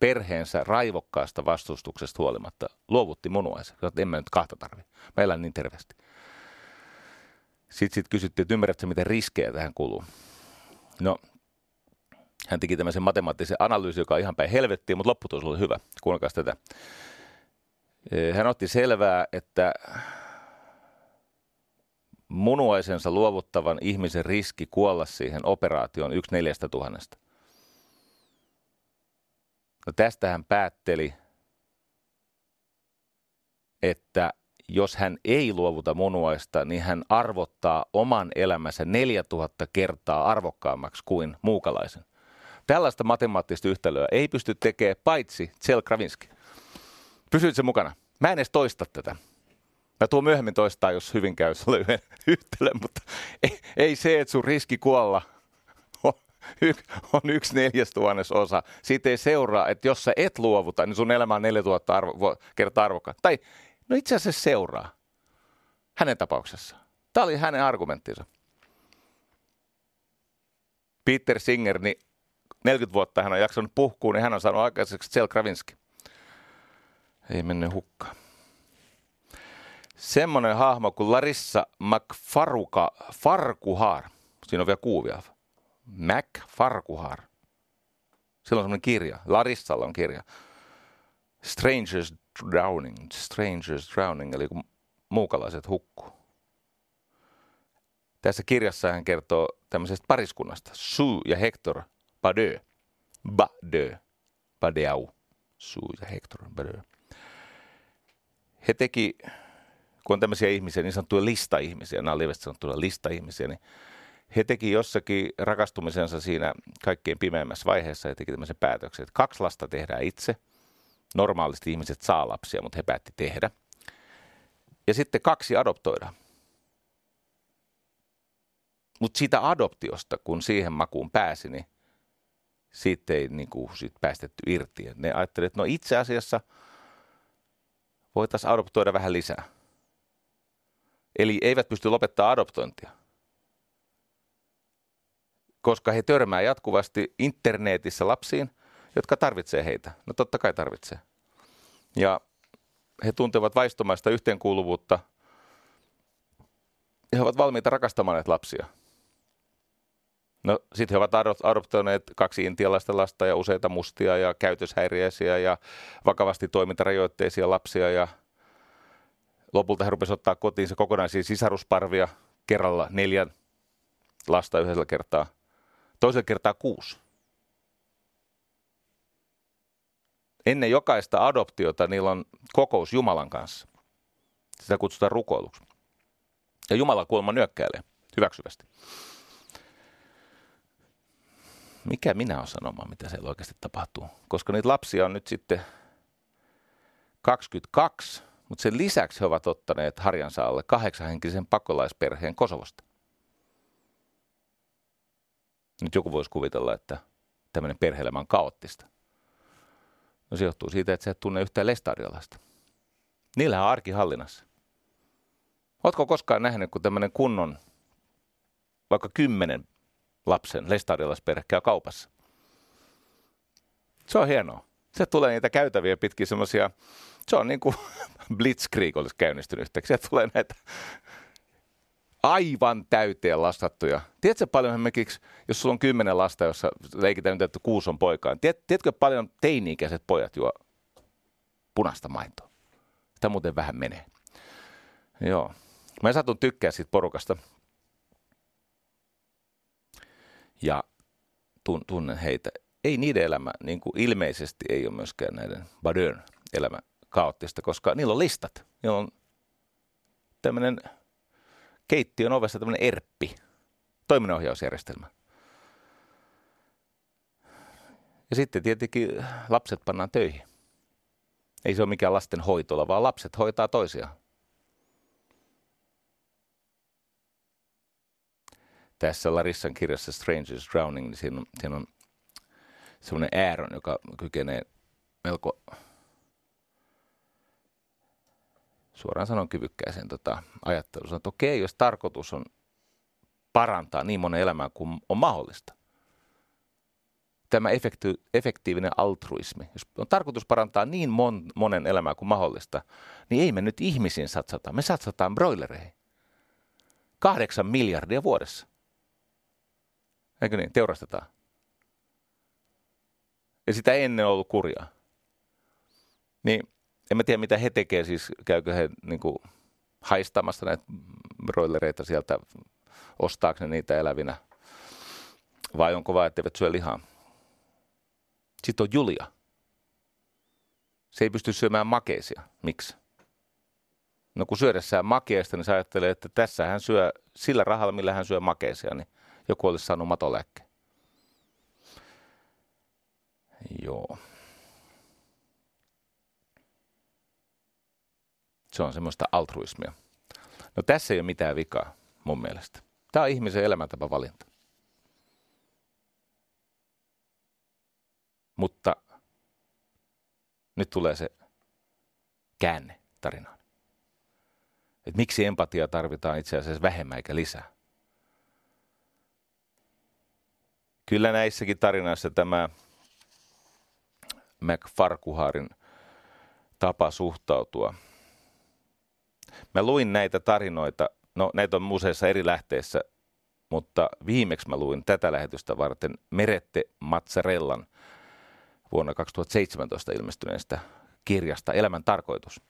perheensä raivokkaasta vastustuksesta huolimatta luovutti munuaisen. Että en mä nyt kahta tarvi. Mä elän niin terveesti. Sitten sit kysyttiin, että ymmärrätkö, miten riskejä tähän kuluu. No, hän teki tämmöisen matemaattisen analyysin, joka on ihan päin helvettiin, mutta lopputulos oli hyvä. Kuunnelkaa tätä. Hän otti selvää, että munuaisensa luovuttavan ihmisen riski kuolla siihen operaatioon yksi neljästä tuhannesta. No tästä hän päätteli, että jos hän ei luovuta munuaista, niin hän arvottaa oman elämänsä 4000 kertaa arvokkaammaksi kuin muukalaisen. Tällaista matemaattista yhtälöä ei pysty tekemään paitsi Tsel Kravinski. Pysyit se mukana? Mä en edes toista tätä. Mä tuon myöhemmin toistaa, jos hyvin käy sulle yhden yhtälön, mutta ei, ei se, että sun riski kuolla on yksi neljästuhannes osa. Siitä ei seuraa, että jos sä et luovuta, niin sun elämä on 4000 arvo, kertaa arvokkaan. Tai no itse asiassa seuraa. Hänen tapauksessa. Tämä oli hänen argumenttinsa. Peter Singer, niin 40 vuotta hän on jaksanut puhkua, niin hän on saanut aikaiseksi Tsel Kravinski. Ei mennyt hukkaan. Semmoinen hahmo kuin Larissa McFaruka Farkuhar. Siinä on vielä kuuvia. Mac Farkuhar. Sillä on semmoinen kirja. Larissalla on kirja. Strangers Drowning. Strangers Drowning, eli kun muukalaiset hukkuu. Tässä kirjassa hän kertoo tämmöisestä pariskunnasta. Sue ja Hector Bardeux. Bardeux. Badeau. Sue ja Hector Bardeux. He teki, kun on tämmöisiä ihmisiä, niin sanottuja lista-ihmisiä, nämä on lievästi sanottuja lista-ihmisiä, niin he teki jossakin rakastumisensa siinä kaikkein pimeimmässä vaiheessa ja teki tämmöisen päätöksen, että kaksi lasta tehdään itse. Normaalisti ihmiset saa lapsia, mutta he päätti tehdä. Ja sitten kaksi adoptoidaan. Mutta siitä adoptiosta, kun siihen makuun pääsi, niin siitä ei niin kuin, sit päästetty irti. ne ajattelivat, että no itse asiassa voitaisiin adoptoida vähän lisää. Eli eivät pysty lopettaa adoptointia koska he törmää jatkuvasti internetissä lapsiin, jotka tarvitsee heitä. No totta kai tarvitsee. Ja he tuntevat vaistomaista yhteenkuuluvuutta ja he ovat valmiita rakastamaan näitä lapsia. No sitten he ovat adoptoineet kaksi intialaista lasta ja useita mustia ja käytöshäiriöisiä ja vakavasti toimintarajoitteisia lapsia ja lopulta he rupesivat ottaa kotiin se kokonaisia sisarusparvia kerralla neljän lasta yhdellä kertaa – toisella kertaa kuusi. Ennen jokaista adoptiota niillä on kokous Jumalan kanssa. Sitä kutsutaan rukoiluksi. Ja Jumala kuolema nyökkäilee hyväksyvästi. Mikä minä olen sanomaan, mitä siellä oikeasti tapahtuu? Koska niitä lapsia on nyt sitten 22, mutta sen lisäksi he ovat ottaneet harjansa alle kahdeksanhenkisen pakolaisperheen Kosovosta. Nyt joku voisi kuvitella, että tämmöinen perheelämä on kaoottista. No se johtuu siitä, että sä et tunne yhtään lestadiolaista. Niillä on arki hallinnassa. Oletko koskaan nähnyt, kun tämmöinen kunnon, vaikka kymmenen lapsen lestadiolaisperhe käy kaupassa? Se on hienoa. Se tulee niitä käytäviä pitkin semmoisia, se on niin kuin Blitzkrieg olisi käynnistynyt yhtäkkiä. Tulee näitä aivan täyteen lastattuja. Tiedätkö paljon esimerkiksi, jos sulla on kymmenen lasta, jossa leikitään nyt, että kuusi on poikaa. Tiedät, tiedätkö paljon teini-ikäiset pojat juo punaista maitoa? Sitä muuten vähän menee. Joo. Mä satun tykkää siitä porukasta. Ja tunnen heitä. Ei niiden elämä, niin kuin ilmeisesti ei ole myöskään näiden Badön elämä kaoottista, koska niillä on listat. Niillä on tämmöinen keittiön ovessa tämmöinen ERPPI, toiminnanohjausjärjestelmä. Ja sitten tietenkin lapset pannaan töihin. Ei se ole mikään lasten hoitola, vaan lapset hoitaa toisiaan. Tässä Larissan kirjassa Strangers Drowning, niin siinä on, siinä on semmoinen Aaron, joka kykenee melko suoraan sanon kyvykkääseen tota, ajatteluun. Että okei, jos tarkoitus on parantaa niin monen elämää kuin on mahdollista, tämä efekti- efektiivinen altruismi. Jos on tarkoitus parantaa niin mon, monen elämää kuin mahdollista, niin ei me nyt ihmisiin satsata. Me satsataan broilereihin. Kahdeksan miljardia vuodessa. Eikö niin? Teurastetaan. Ja sitä ennen ollut kurjaa. Niin en mä tiedä, mitä he tekee, siis käykö he niin kuin, haistamassa näitä broilereita sieltä, ostaako ne niitä elävinä, vai onko vaan, etteivät syö lihaa. Sitten on Julia. Se ei pysty syömään makeisia. Miksi? No kun syödessään makeista, niin sä ajattelee, että tässä hän syö sillä rahalla, millä hän syö makeisia, niin joku olisi saanut matolääkkeen. Joo. Se on semmoista altruismia. No tässä ei ole mitään vikaa mun mielestä. Tämä on ihmisen elämäntapa valinta. Mutta nyt tulee se käänne tarinaan. Että miksi empatia tarvitaan itse asiassa vähemmän eikä lisää. Kyllä näissäkin tarinoissa tämä McFarkuharin tapa suhtautua. Mä luin näitä tarinoita, no näitä on useissa eri lähteissä, mutta viimeksi mä luin tätä lähetystä varten Merette Mazzarellan vuonna 2017 ilmestyneestä kirjasta Elämän tarkoitus,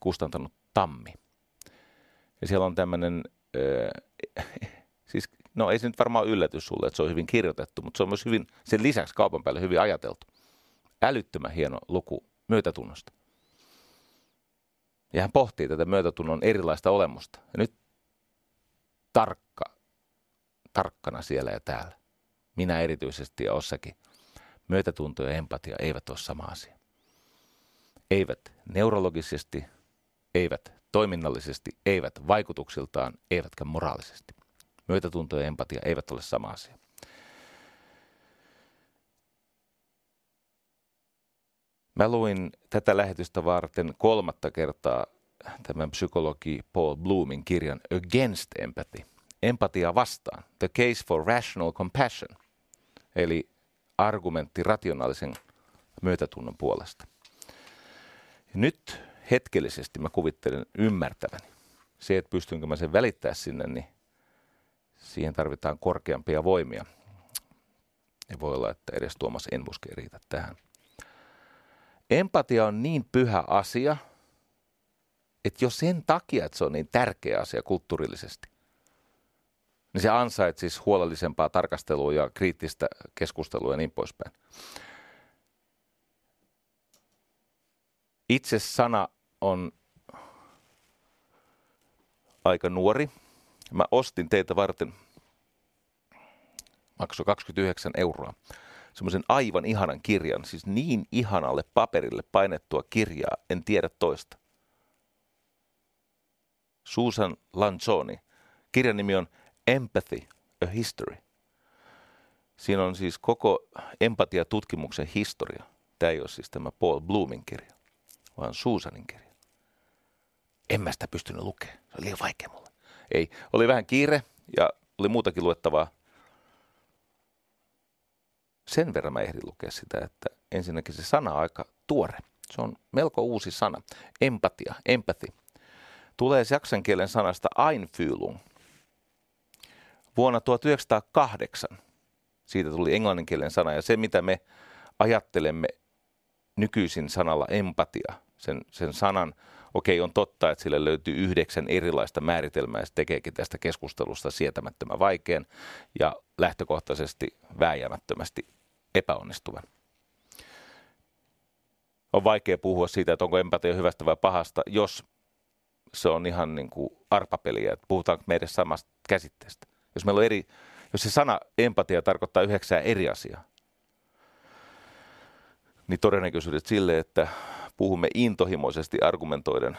kustantanut Tammi. Ja siellä on tämmöinen, äh, siis no ei se nyt varmaan yllätys sulle, että se on hyvin kirjoitettu, mutta se on myös hyvin, sen lisäksi kaupan päälle hyvin ajateltu. Älyttömän hieno luku myötätunnosta. Ja hän pohtii tätä myötätunnon erilaista olemusta. Ja nyt tarkka, tarkkana siellä ja täällä. Minä erityisesti ja Ossakin. Myötätunto ja empatia eivät ole sama asia. Eivät neurologisesti, eivät toiminnallisesti, eivät vaikutuksiltaan, eivätkä moraalisesti. Myötätunto ja empatia eivät ole sama asia. Mä luin tätä lähetystä varten kolmatta kertaa tämän psykologi Paul Bloomin kirjan Against Empathy, empatia vastaan, The Case for Rational Compassion, eli argumentti rationaalisen myötätunnon puolesta. Ja nyt hetkellisesti mä kuvittelen ymmärtäväni. Se, että pystynkö mä sen välittää sinne, niin siihen tarvitaan korkeampia voimia. Ei voi olla, että edes Tuomas Enbuske riitä tähän. Empatia on niin pyhä asia, että jo sen takia, että se on niin tärkeä asia kulttuurillisesti, niin se ansaitsisi huolellisempaa tarkastelua ja kriittistä keskustelua ja niin poispäin. Itse sana on aika nuori. Mä ostin teitä varten, maksoi 29 euroa, semmoisen aivan ihanan kirjan, siis niin ihanalle paperille painettua kirjaa, en tiedä toista. Susan Lanzoni. Kirjan nimi on Empathy, a History. Siinä on siis koko empatiatutkimuksen historia. Tämä ei ole siis tämä Paul Bloomin kirja, vaan Susanin kirja. En mä sitä pystynyt lukemaan. Se oli liian vaikea mulle. Ei, oli vähän kiire ja oli muutakin luettavaa. Sen verran mä ehdin lukea sitä, että ensinnäkin se sana on aika tuore. Se on melko uusi sana. Empatia, empathy. Tulee saksan kielen sanasta Einfühlung. Vuonna 1908 siitä tuli englanninkielen sana ja se mitä me ajattelemme nykyisin sanalla empatia, sen, sen sanan okei, on totta, että sille löytyy yhdeksän erilaista määritelmää ja se tekeekin tästä keskustelusta sietämättömän vaikean ja lähtökohtaisesti vääjäämättömästi epäonnistuvan. On vaikea puhua siitä, että onko empatia hyvästä vai pahasta, jos se on ihan niin kuin arpapeliä, että puhutaanko me edes samasta käsitteestä. Jos meillä on eri, jos se sana empatia tarkoittaa yhdeksää eri asiaa, niin todennäköisyydet sille, että puhumme intohimoisesti argumentoiden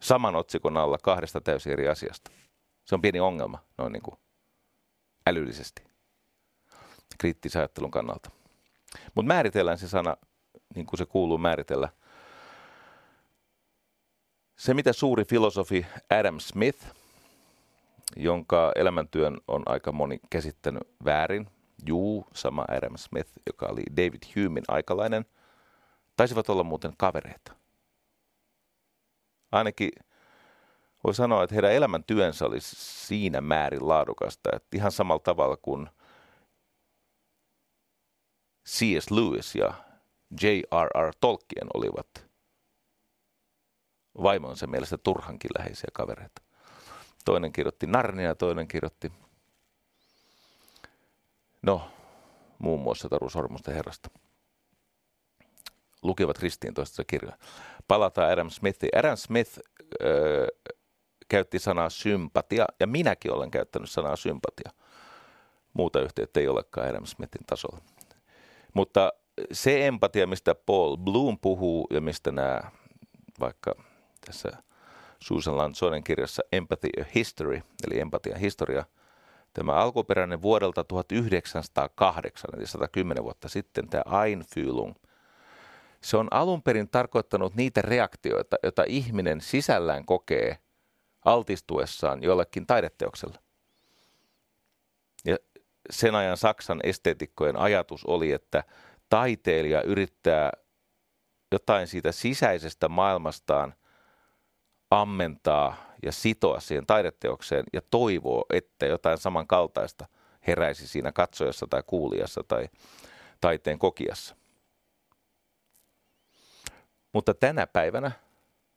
saman otsikon alla kahdesta täysin eri asiasta. Se on pieni ongelma noin niin kuin älyllisesti, kriittisen ajattelun kannalta. Mutta määritellään se sana niin kuin se kuuluu määritellä. Se, mitä suuri filosofi Adam Smith, jonka elämäntyön on aika moni käsittänyt väärin, Juu, sama Adam Smith, joka oli David Humein aikalainen. Taisivat olla muuten kavereita. Ainakin voi sanoa, että heidän elämäntyönsä oli siinä määrin laadukasta, että ihan samalla tavalla kuin C.S. Lewis ja J.R.R. Tolkien olivat vaimonsa mielestä turhankin läheisiä kavereita. Toinen kirjoitti Narnia toinen kirjoitti, no, muun muassa Taru Sormusten herrasta. Lukivat ristiin toista kirjoja. Palataan Adam Smithiin. Adam Smith öö, käytti sanaa sympatia, ja minäkin olen käyttänyt sanaa sympatia. Muuta yhteyttä ei olekaan Adam Smithin tasolla. Mutta se empatia, mistä Paul Bloom puhuu ja mistä nämä vaikka tässä Susan Lanzonen kirjassa Empathy a History, eli empatia historia, tämä alkuperäinen vuodelta 1908, eli 110 vuotta sitten, tämä Einfühlung, se on alun perin tarkoittanut niitä reaktioita, joita ihminen sisällään kokee altistuessaan jollekin taideteokselle. Sen ajan Saksan esteetikkojen ajatus oli, että taiteilija yrittää jotain siitä sisäisestä maailmastaan ammentaa ja sitoa siihen taideteokseen ja toivoo, että jotain samankaltaista heräisi siinä katsojassa tai kuulijassa tai taiteen kokiassa. Mutta tänä päivänä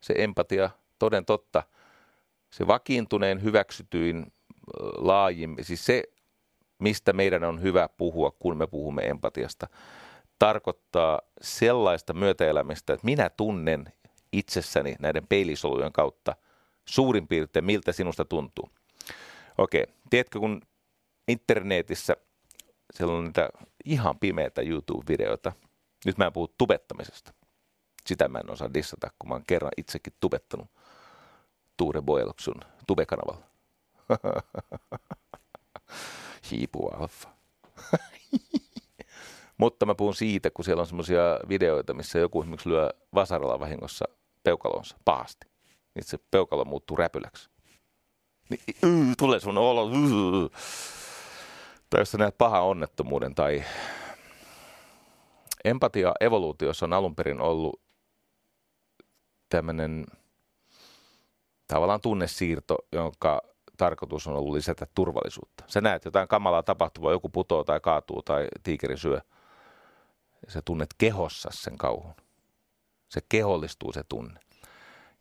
se empatia toden totta, se vakiintuneen hyväksytyin laajimmin, siis se, mistä meidän on hyvä puhua, kun me puhumme empatiasta, tarkoittaa sellaista myötäelämistä, että minä tunnen itsessäni näiden peilisolujen kautta suurin piirtein, miltä sinusta tuntuu. Okei, tiedätkö, kun internetissä siellä on niitä ihan pimeitä YouTube-videoita. Nyt mä en puhu tubettamisesta. Sitä mä en osaa dissata, kun mä oon kerran itsekin tubettanut Tuure Boeloksun tubekanavalla. Hiipuva alfa. Mutta mä puhun siitä, kun siellä on semmoisia videoita, missä joku esimerkiksi lyö vasaralla vahingossa peukalonsa pahasti. Niin se peukalo muuttuu räpyläksi. Niin yy, tulee sun olo. Yy. Tai jos sä näet pahan onnettomuuden tai empatia evoluutiossa on alun perin ollut tämmöinen tavallaan tunnesiirto, jonka tarkoitus on ollut lisätä turvallisuutta. Sä näet jotain kamalaa tapahtuvaa, joku putoo tai kaatuu tai tiikeri syö – sä tunnet kehossa sen kauhun. Se kehollistuu se tunne.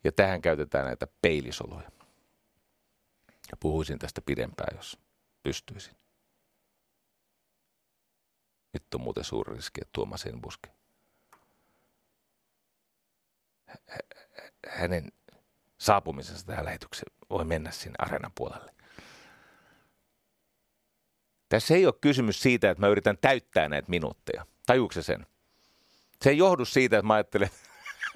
Ja tähän käytetään näitä peilisoluja. Ja puhuisin tästä pidempään, jos pystyisin. Nyt on muuten suuri riski, että Tuomas Enbuske. Hänen saapumisensa tähän lähetykseen voi mennä sinne areenan puolelle. Tässä ei ole kysymys siitä, että mä yritän täyttää näitä minuutteja. Tajuuko sen? Se ei johdu siitä, että mä ajattelen,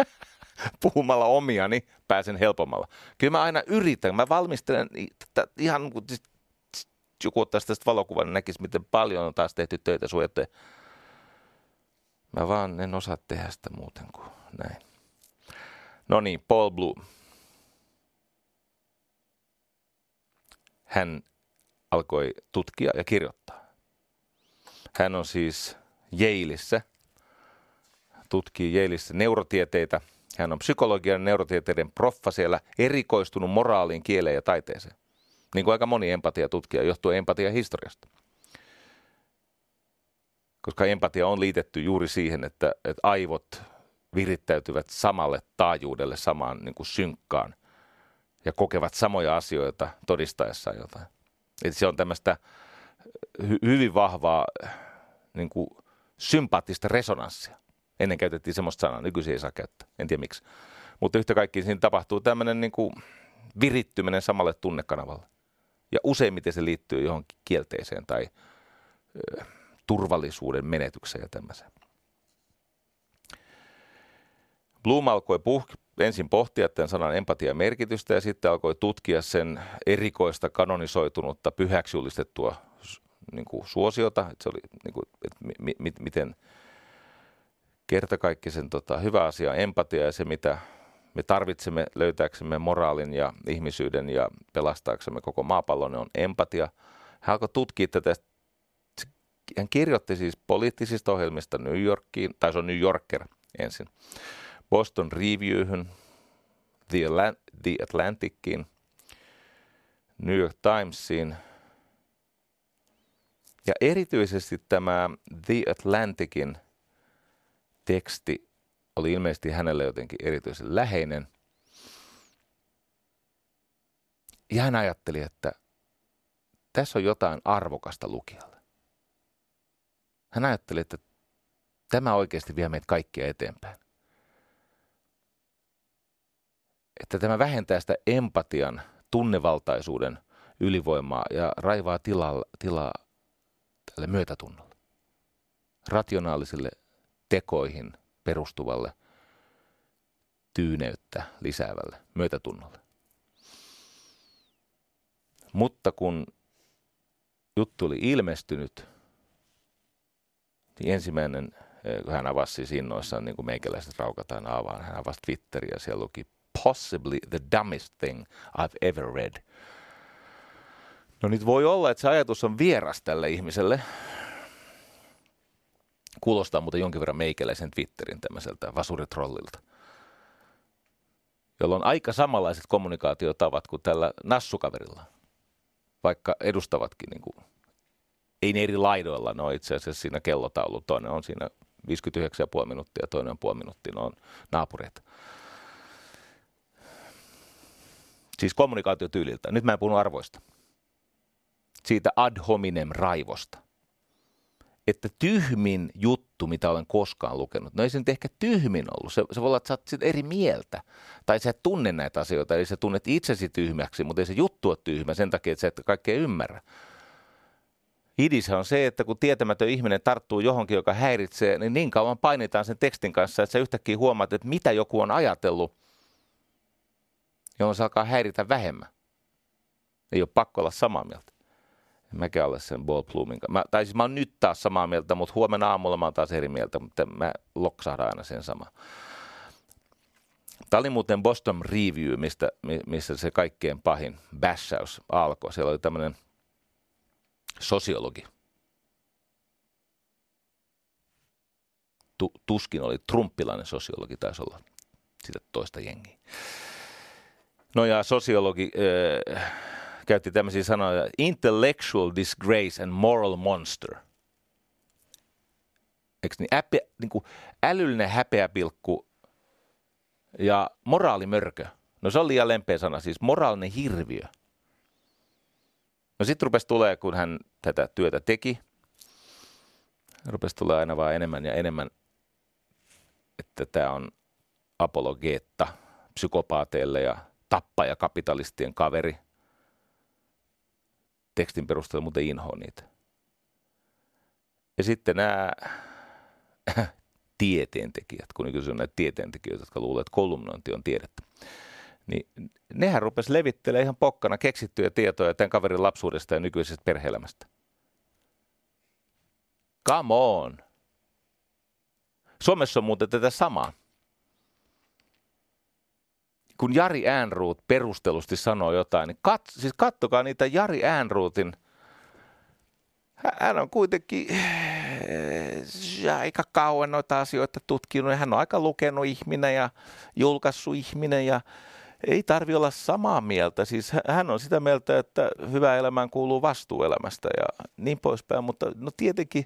puhumalla omiani pääsen helpommalla. Kyllä mä aina yritän, mä valmistelen ihan kun joku ottaisi tästä valokuvan, niin näkisi, miten paljon on taas tehty töitä sun. Mä vaan en osaa tehdä sitä muuten kuin näin. No niin, Paul Blue. Hän alkoi tutkia ja kirjoittaa. Hän on siis Yaleissa, tutkii Yaleissa neurotieteitä. Hän on psykologian neurotieteiden proffa siellä, erikoistunut moraaliin, kieleen ja taiteeseen. Niin kuin aika moni empatiatutkija johtuu empatia historiasta. Koska empatia on liitetty juuri siihen, että, että aivot virittäytyvät samalle taajuudelle, samaan niin kuin synkkaan ja kokevat samoja asioita todistaessaan jotain. Eli se on tämmöistä hy- hyvin vahvaa niin kuin sympaattista resonanssia. Ennen käytettiin semmoista sanaa, nykyisin ei saa käyttää, en tiedä miksi. Mutta yhtä kaikki siinä tapahtuu tämmöinen niin kuin virittyminen samalle tunnekanavalle. Ja useimmiten se liittyy johonkin kielteiseen tai ö, turvallisuuden menetykseen ja tämmöiseen. Bloom alkoi puh- ensin pohtia tämän sanan empatia merkitystä ja sitten alkoi tutkia sen erikoista kanonisoitunutta pyhäksi julistettua niin kuin suosiota, että se oli, niin kuin, että mi, mi, miten kertakaikkisen tota, hyvä asia empatia ja se, mitä me tarvitsemme löytääksemme moraalin ja ihmisyyden ja pelastaaksemme koko maapallon, on empatia. Hän alkoi tutkia tätä, hän kirjoitti siis poliittisista ohjelmista New Yorkiin, tai se on New Yorker ensin, Boston Reviewhyn, The, Atlant- The Atlanticin, New York Timesiin. Ja erityisesti tämä The Atlanticin teksti oli ilmeisesti hänelle jotenkin erityisen läheinen. Ja hän ajatteli, että tässä on jotain arvokasta lukijalle. Hän ajatteli, että tämä oikeasti vie meitä kaikkia eteenpäin. Että tämä vähentää sitä empatian, tunnevaltaisuuden ylivoimaa ja raivaa tilaa, tilaa tälle myötätunnolle. Rationaalisille tekoihin perustuvalle, tyyneyttä lisäävälle myötätunnolle. Mutta kun juttu oli ilmestynyt, niin ensimmäinen, eh, kun hän avasi siis innoissaan, niin kuin meikäläiset raukataan avaan, hän avasi Twitteriä, siellä luki possibly the dumbest thing I've ever read. No nyt voi olla, että se ajatus on vieras tälle ihmiselle. Kuulostaa muuten jonkin verran meikäläisen Twitterin tämmöiseltä vasuritrollilta jolla on aika samanlaiset kommunikaatiotavat kuin tällä nassukaverilla, vaikka edustavatkin niin kuin ei ne eri laidoilla, ne on itse asiassa siinä kellotaulu. Toinen on siinä 59,5 minuuttia, toinen on puoli minuuttia, ne on naapureita. Siis kommunikaatiotyyliltä. Nyt mä en puhunut arvoista. Siitä ad hominem raivosta. Että tyhmin juttu, mitä olen koskaan lukenut, no ei se nyt ehkä tyhmin ollut. Se, se voi olla, että sä oot eri mieltä. Tai sä et tunne näitä asioita, eli sä tunnet itsesi tyhmäksi, mutta ei se juttu ole tyhmä sen takia, että sä et kaikkea ymmärrä. Idis on se, että kun tietämätön ihminen tarttuu johonkin, joka häiritsee, niin niin kauan painitaan sen tekstin kanssa, että sä yhtäkkiä huomaat, että mitä joku on ajatellut, jolloin se alkaa häiritä vähemmän. Ei ole pakko olla samaa mieltä. En mäkään ole sen Ball kanssa. Tai siis mä oon nyt taas samaa mieltä, mutta huomenna aamulla mä oon taas eri mieltä, mutta mä loksahdan aina sen sama. Tämä oli muuten Boston Review, mistä, missä se kaikkein pahin bashaus alkoi. Siellä oli tämmöinen sosiologi. Tu, tuskin oli trumpilainen sosiologi, taisi olla sitä toista jengiä. No ja sosiologi äh, käytti tämmöisiä sanoja, intellectual disgrace and moral monster. Eikö niin, äpe, niin kuin älyllinen häpeäpilkku ja moraalimörkö. No se on liian lempeä sana, siis moraalinen hirviö – No sitten rupesi tulee, kun hän tätä työtä teki, rupesi tulee aina vaan enemmän ja enemmän, että tämä on apologeetta psykopaateille ja tappaja-kapitalistien kaveri. Tekstin perusteella muuten inhoa niitä. Ja sitten nämä tieteentekijät, kun nykyisin on näitä tieteentekijöitä, jotka luulee, että kolumnointi on tiedettä niin nehän rupesi levittelemään ihan pokkana keksittyjä tietoja tämän kaverin lapsuudesta ja nykyisestä perheelämästä. Come on. Suomessa on muuten tätä samaa. Kun Jari Äänruut perustelusti sanoo jotain, niin kat, siis kattokaa niitä Jari Äänruutin. Hän on kuitenkin äh, aika kauan noita asioita tutkinut. Hän on aika lukenut ihminen ja julkaissut ihminen ja ei tarvi olla samaa mieltä. Siis hän on sitä mieltä, että hyvä elämään kuuluu vastuuelämästä ja niin poispäin, mutta no tietenkin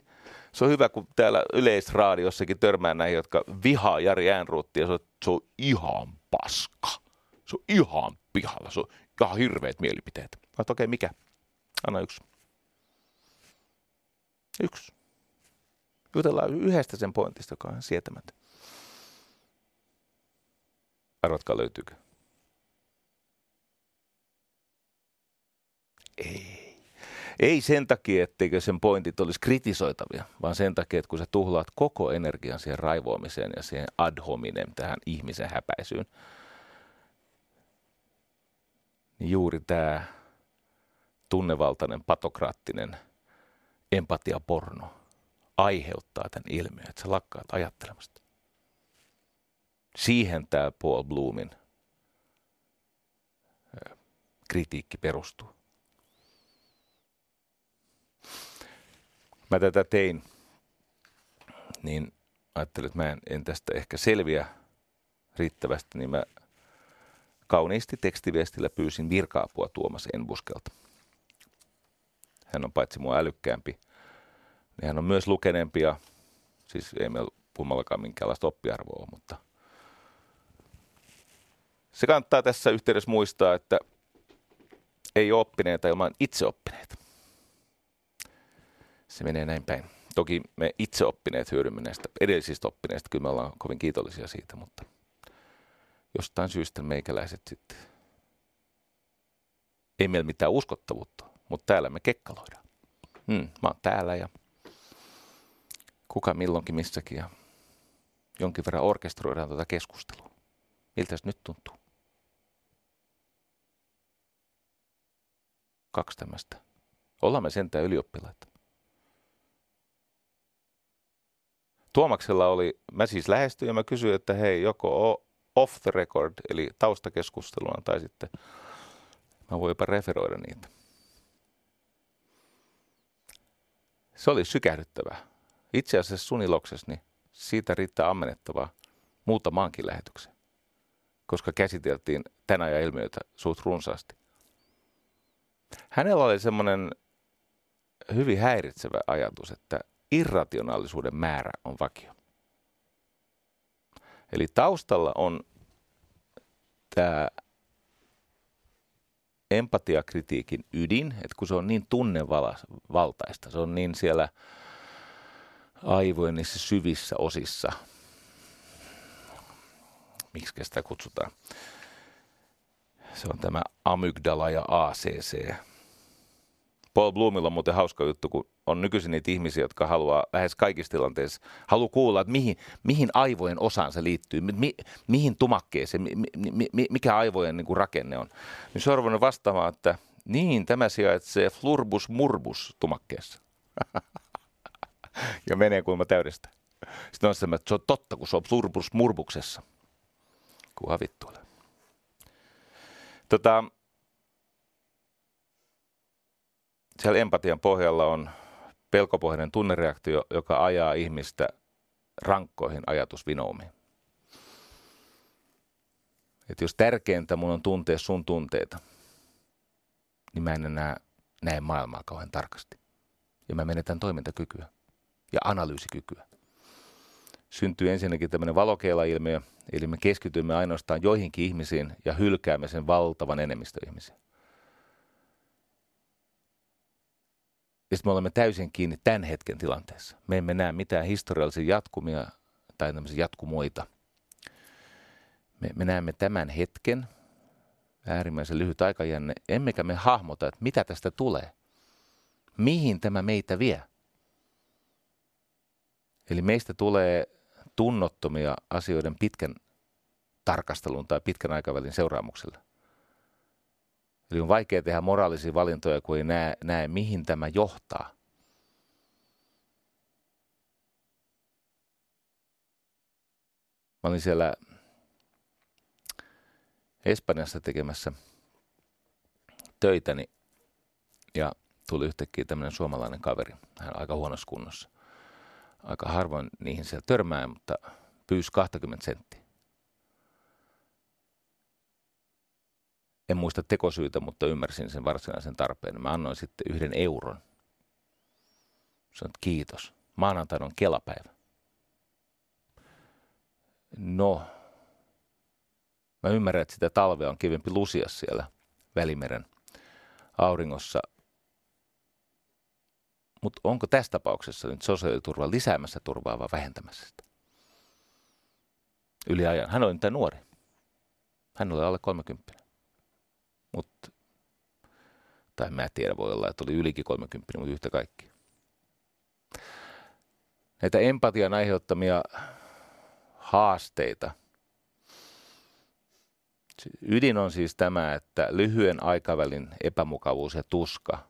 se on hyvä, kun täällä yleisraadiossakin törmää näihin, jotka vihaa Jari Äänruuttia, se on, se on ihan paska. Se on ihan pihalla, se on ihan hirveät mielipiteet. Mä okei, okay, mikä? Anna yksi. Yksi. Jutellaan yhdestä sen pointista, joka on sietämättä. Arvatkaa löytyykö? Ei. Ei sen takia, etteikö sen pointit olisi kritisoitavia, vaan sen takia, että kun sä tuhlaat koko energian siihen raivoamiseen ja siihen ad hominem, tähän ihmisen häpäisyyn, niin juuri tämä tunnevaltainen, patokraattinen empatiaporno aiheuttaa tämän ilmiön, että sä lakkaat ajattelemasta. Siihen tämä Paul Bloomin kritiikki perustuu. Mä tätä tein, niin ajattelin, että mä en, en tästä ehkä selviä riittävästi, niin mä kauniisti tekstiviestillä pyysin virka-apua Tuomas Enbuskelta. Hän on paitsi mua älykkäämpi, niin hän on myös lukeneempi ja siis ei meillä kummallakaan minkäänlaista oppiarvoa, mutta se kannattaa tässä yhteydessä muistaa, että ei ole oppineita ilman itseoppineita. Se menee näin päin. Toki me itse oppineet hyödymme näistä edellisistä oppineista, kyllä me ollaan kovin kiitollisia siitä, mutta jostain syystä meikäläiset sitten, ei meillä mitään uskottavuutta, mutta täällä me kekkaloidaan. Hmm, mä oon täällä ja kuka milloinkin missäkin ja jonkin verran orkestroidaan tuota keskustelua. Miltä se nyt tuntuu? Kaksi tämmöistä. Ollaan me sentään ylioppilaita. Tuomaksella oli, mä siis lähestyin ja mä kysyin, että hei, joko off the record, eli taustakeskusteluna, tai sitten mä voin jopa referoida niitä. Se oli sykähdyttävää. Itse asiassa Suniloksessa, niin siitä riittää ammennettavaa muutamaankin lähetyksen, koska käsiteltiin tänä ajan ilmiöitä suht runsaasti. Hänellä oli semmoinen hyvin häiritsevä ajatus, että irrationaalisuuden määrä on vakio. Eli taustalla on tämä empatiakritiikin ydin, että kun se on niin tunnevaltaista, se on niin siellä aivojen niissä syvissä osissa, miksi sitä kutsutaan, se on tämä amygdala ja ACC. Paul Bloomilla on muuten hauska juttu, kun on nykyisin niitä ihmisiä, jotka haluaa lähes kaikissa tilanteissa, haluaa kuulla, että mihin, mihin aivojen osaan se liittyy, mi, mihin tumakkeeseen, mi, mi, mi, mikä aivojen niin kuin rakenne on. Niin se on vastaamaan, että niin, tämä sijaitsee flurbus murbus tumakkeessa. ja menee kuinka täydestä. Sitten on se, että se on totta, kun se on flurbus murbuksessa. Kuha vittuille. Tota, siellä empatian pohjalla on pelkopohjainen tunnereaktio, joka ajaa ihmistä rankkoihin ajatusvinoumiin. Että jos tärkeintä mun on tuntea sun tunteita, niin mä en enää näe maailmaa kauhean tarkasti. Ja mä menetän toimintakykyä ja analyysikykyä. Syntyy ensinnäkin tämmöinen valokeila-ilmiö, eli me keskitymme ainoastaan joihinkin ihmisiin ja hylkäämme sen valtavan enemmistö ihmisiä. Ja sitten me olemme täysin kiinni tämän hetken tilanteessa. Me emme näe mitään historiallisia jatkumia tai tämmöisiä jatkumoita. Me, me näemme tämän hetken, äärimmäisen lyhyt aikajänne, emmekä me hahmota, että mitä tästä tulee. Mihin tämä meitä vie? Eli meistä tulee tunnottomia asioiden pitkän tarkastelun tai pitkän aikavälin seuraamuksella. Eli on vaikea tehdä moraalisia valintoja, kun ei näe, näe mihin tämä johtaa. Mä olin siellä Espanjassa tekemässä töitäni ja tuli yhtäkkiä tämmöinen suomalainen kaveri. Hän on aika huonossa kunnossa. Aika harvoin niihin siellä törmää, mutta pyysi 20 senttiä. En muista tekosyitä, mutta ymmärsin sen varsinaisen tarpeen. Mä annoin sitten yhden euron. Sanoin, että kiitos. Maanantaina on kelapäivä. No, mä ymmärrän, että sitä talvea on kivempi lusia siellä Välimeren auringossa. Mutta onko tässä tapauksessa nyt sosiaaliturva lisäämässä turvaa vai vähentämässä sitä? Yli ajan. Hän on nyt nuori. Hän oli alle 30 mutta tai mä tiedä, voi olla, että oli ylikin 30, mutta yhtä kaikki. Näitä empatian aiheuttamia haasteita. Ydin on siis tämä, että lyhyen aikavälin epämukavuus ja tuska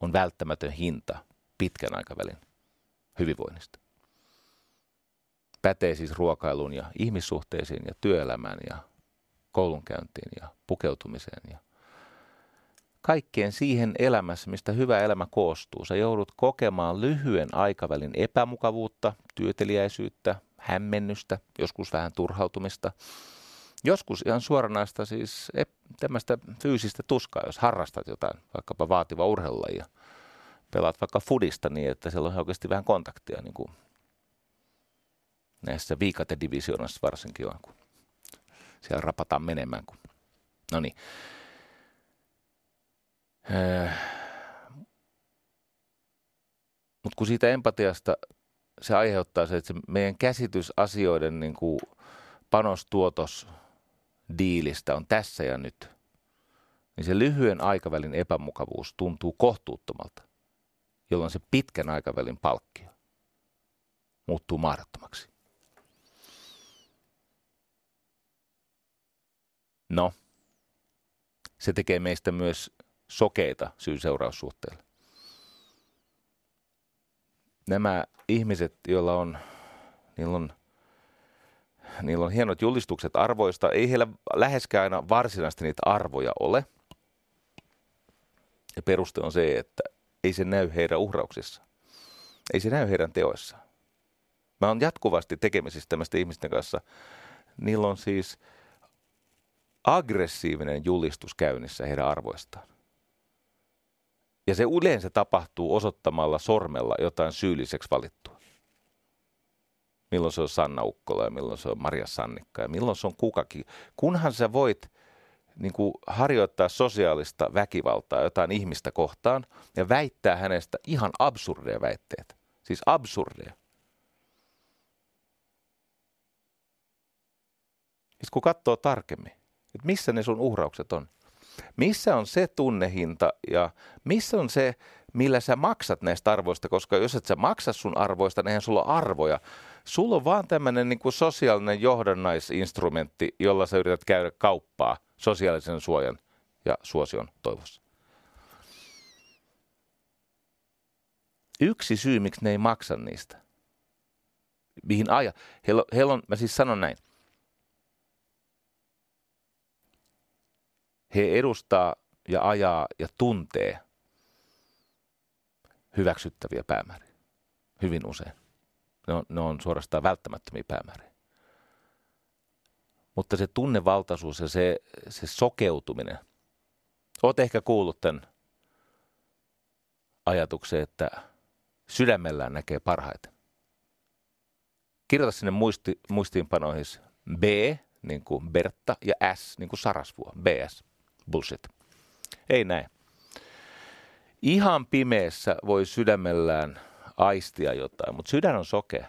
on välttämätön hinta pitkän aikavälin hyvinvoinnista. Pätee siis ruokailuun ja ihmissuhteisiin ja työelämään ja koulunkäyntiin ja pukeutumiseen ja kaikkeen siihen elämässä, mistä hyvä elämä koostuu. Sä joudut kokemaan lyhyen aikavälin epämukavuutta, työteliäisyyttä, hämmennystä, joskus vähän turhautumista. Joskus ihan suoranaista siis tämmöistä fyysistä tuskaa, jos harrastat jotain, vaikkapa vaativa urheilulajia. Pelaat vaikka fudista niin, että siellä on oikeasti vähän kontaktia, niin kuin näissä viikatedivisioonassa varsinkin on, kun siellä rapataan menemään. Kun... No niin. Öö. Mutta kun siitä empatiasta se aiheuttaa se, että se meidän käsitys asioiden niin kuin panostuotos diilistä on tässä ja nyt, niin se lyhyen aikavälin epämukavuus tuntuu kohtuuttomalta, jolloin se pitkän aikavälin palkkio muuttuu mahdottomaksi. No, se tekee meistä myös sokeita syy-seuraussuhteille. Nämä ihmiset, joilla on, niillä on, niillä on hienot julistukset arvoista, ei heillä läheskään aina varsinaisesti niitä arvoja ole. Ja peruste on se, että ei se näy heidän uhrauksissaan. Ei se näy heidän teoissaan. Mä oon jatkuvasti tekemisissä tämmöisten ihmisten kanssa. Niillä on siis aggressiivinen julistus käynnissä heidän arvoistaan. Ja se yleensä tapahtuu osoittamalla sormella jotain syylliseksi valittua. Milloin se on Sanna Ukkola ja milloin se on Maria Sannikka ja milloin se on kukakin. Kunhan sä voit niin kuin harjoittaa sosiaalista väkivaltaa jotain ihmistä kohtaan ja väittää hänestä ihan absurdeja väitteitä. Siis absurdeja. Sitten kun katsoo tarkemmin, että missä ne sun uhraukset on, missä on se tunnehinta ja missä on se, millä sä maksat näistä arvoista, koska jos et sä maksa sun arvoista, niin eihän sulla ole arvoja. Sulla on vaan tämmöinen niin sosiaalinen johdannaisinstrumentti, jolla sä yrität käydä kauppaa sosiaalisen suojan ja suosion toivossa. Yksi syy, miksi ne ei maksa niistä, mihin aja, heillä, heillä on, mä siis sanon näin, He edustaa ja ajaa ja tuntee hyväksyttäviä päämääriä. Hyvin usein. Ne on, ne on suorastaan välttämättömiä päämääriä. Mutta se tunnevaltaisuus ja se, se sokeutuminen. Olet ehkä kuullut tämän ajatuksen, että sydämellään näkee parhaiten. Kirjoita sinne muisti, muistiinpanoihin B, niin kuin Bertta, ja S, niin kuin Sarasvuo, BS. Bullshit. Ei näin. Ihan pimeässä voi sydämellään aistia jotain, mutta sydän on sokea.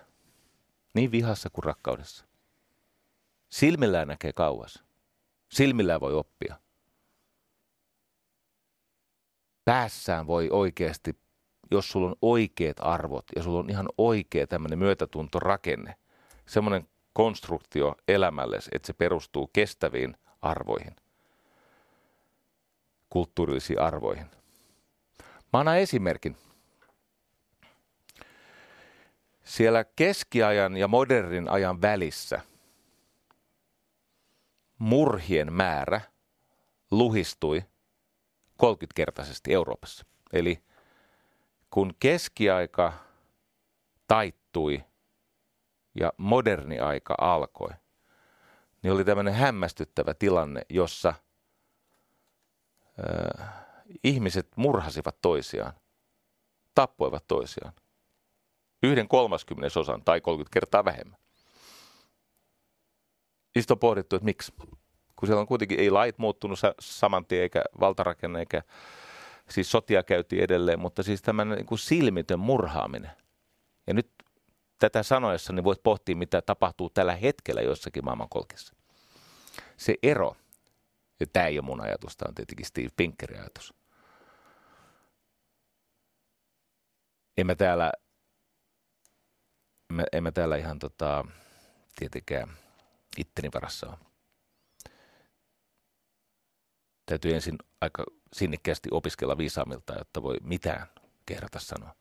Niin vihassa kuin rakkaudessa. Silmillään näkee kauas. Silmillään voi oppia. Päässään voi oikeasti, jos sulla on oikeat arvot ja sulla on ihan oikea tämmöinen myötätuntorakenne, semmoinen konstruktio elämälle, että se perustuu kestäviin arvoihin, kulttuurillisiin arvoihin. Mä annan esimerkin. Siellä keskiajan ja modernin ajan välissä murhien määrä luhistui 30-kertaisesti Euroopassa. Eli kun keskiaika taittui ja moderni aika alkoi, niin oli tämmöinen hämmästyttävä tilanne, jossa – ihmiset murhasivat toisiaan, tappoivat toisiaan. Yhden kolmaskymmenesosan tai 30 kertaa vähemmän. Sitten on pohdittu, että miksi. Kun siellä on kuitenkin ei lait muuttunut saman tien, eikä valtarakenne, eikä siis sotia käytiin edelleen, mutta siis tämmöinen niin kuin silmitön murhaaminen. Ja nyt tätä sanoessa niin voit pohtia, mitä tapahtuu tällä hetkellä jossakin maailmankolkissa. Se ero ja tämä ei ole mun ajatus, tämä on tietenkin Steve Pinkerin ajatus. En mä täällä, en mä, en mä täällä ihan tota, tietenkään itteni varassa ole. Täytyy ensin aika sinnikkäästi opiskella viisaamilta, jotta voi mitään kehdata sanoa.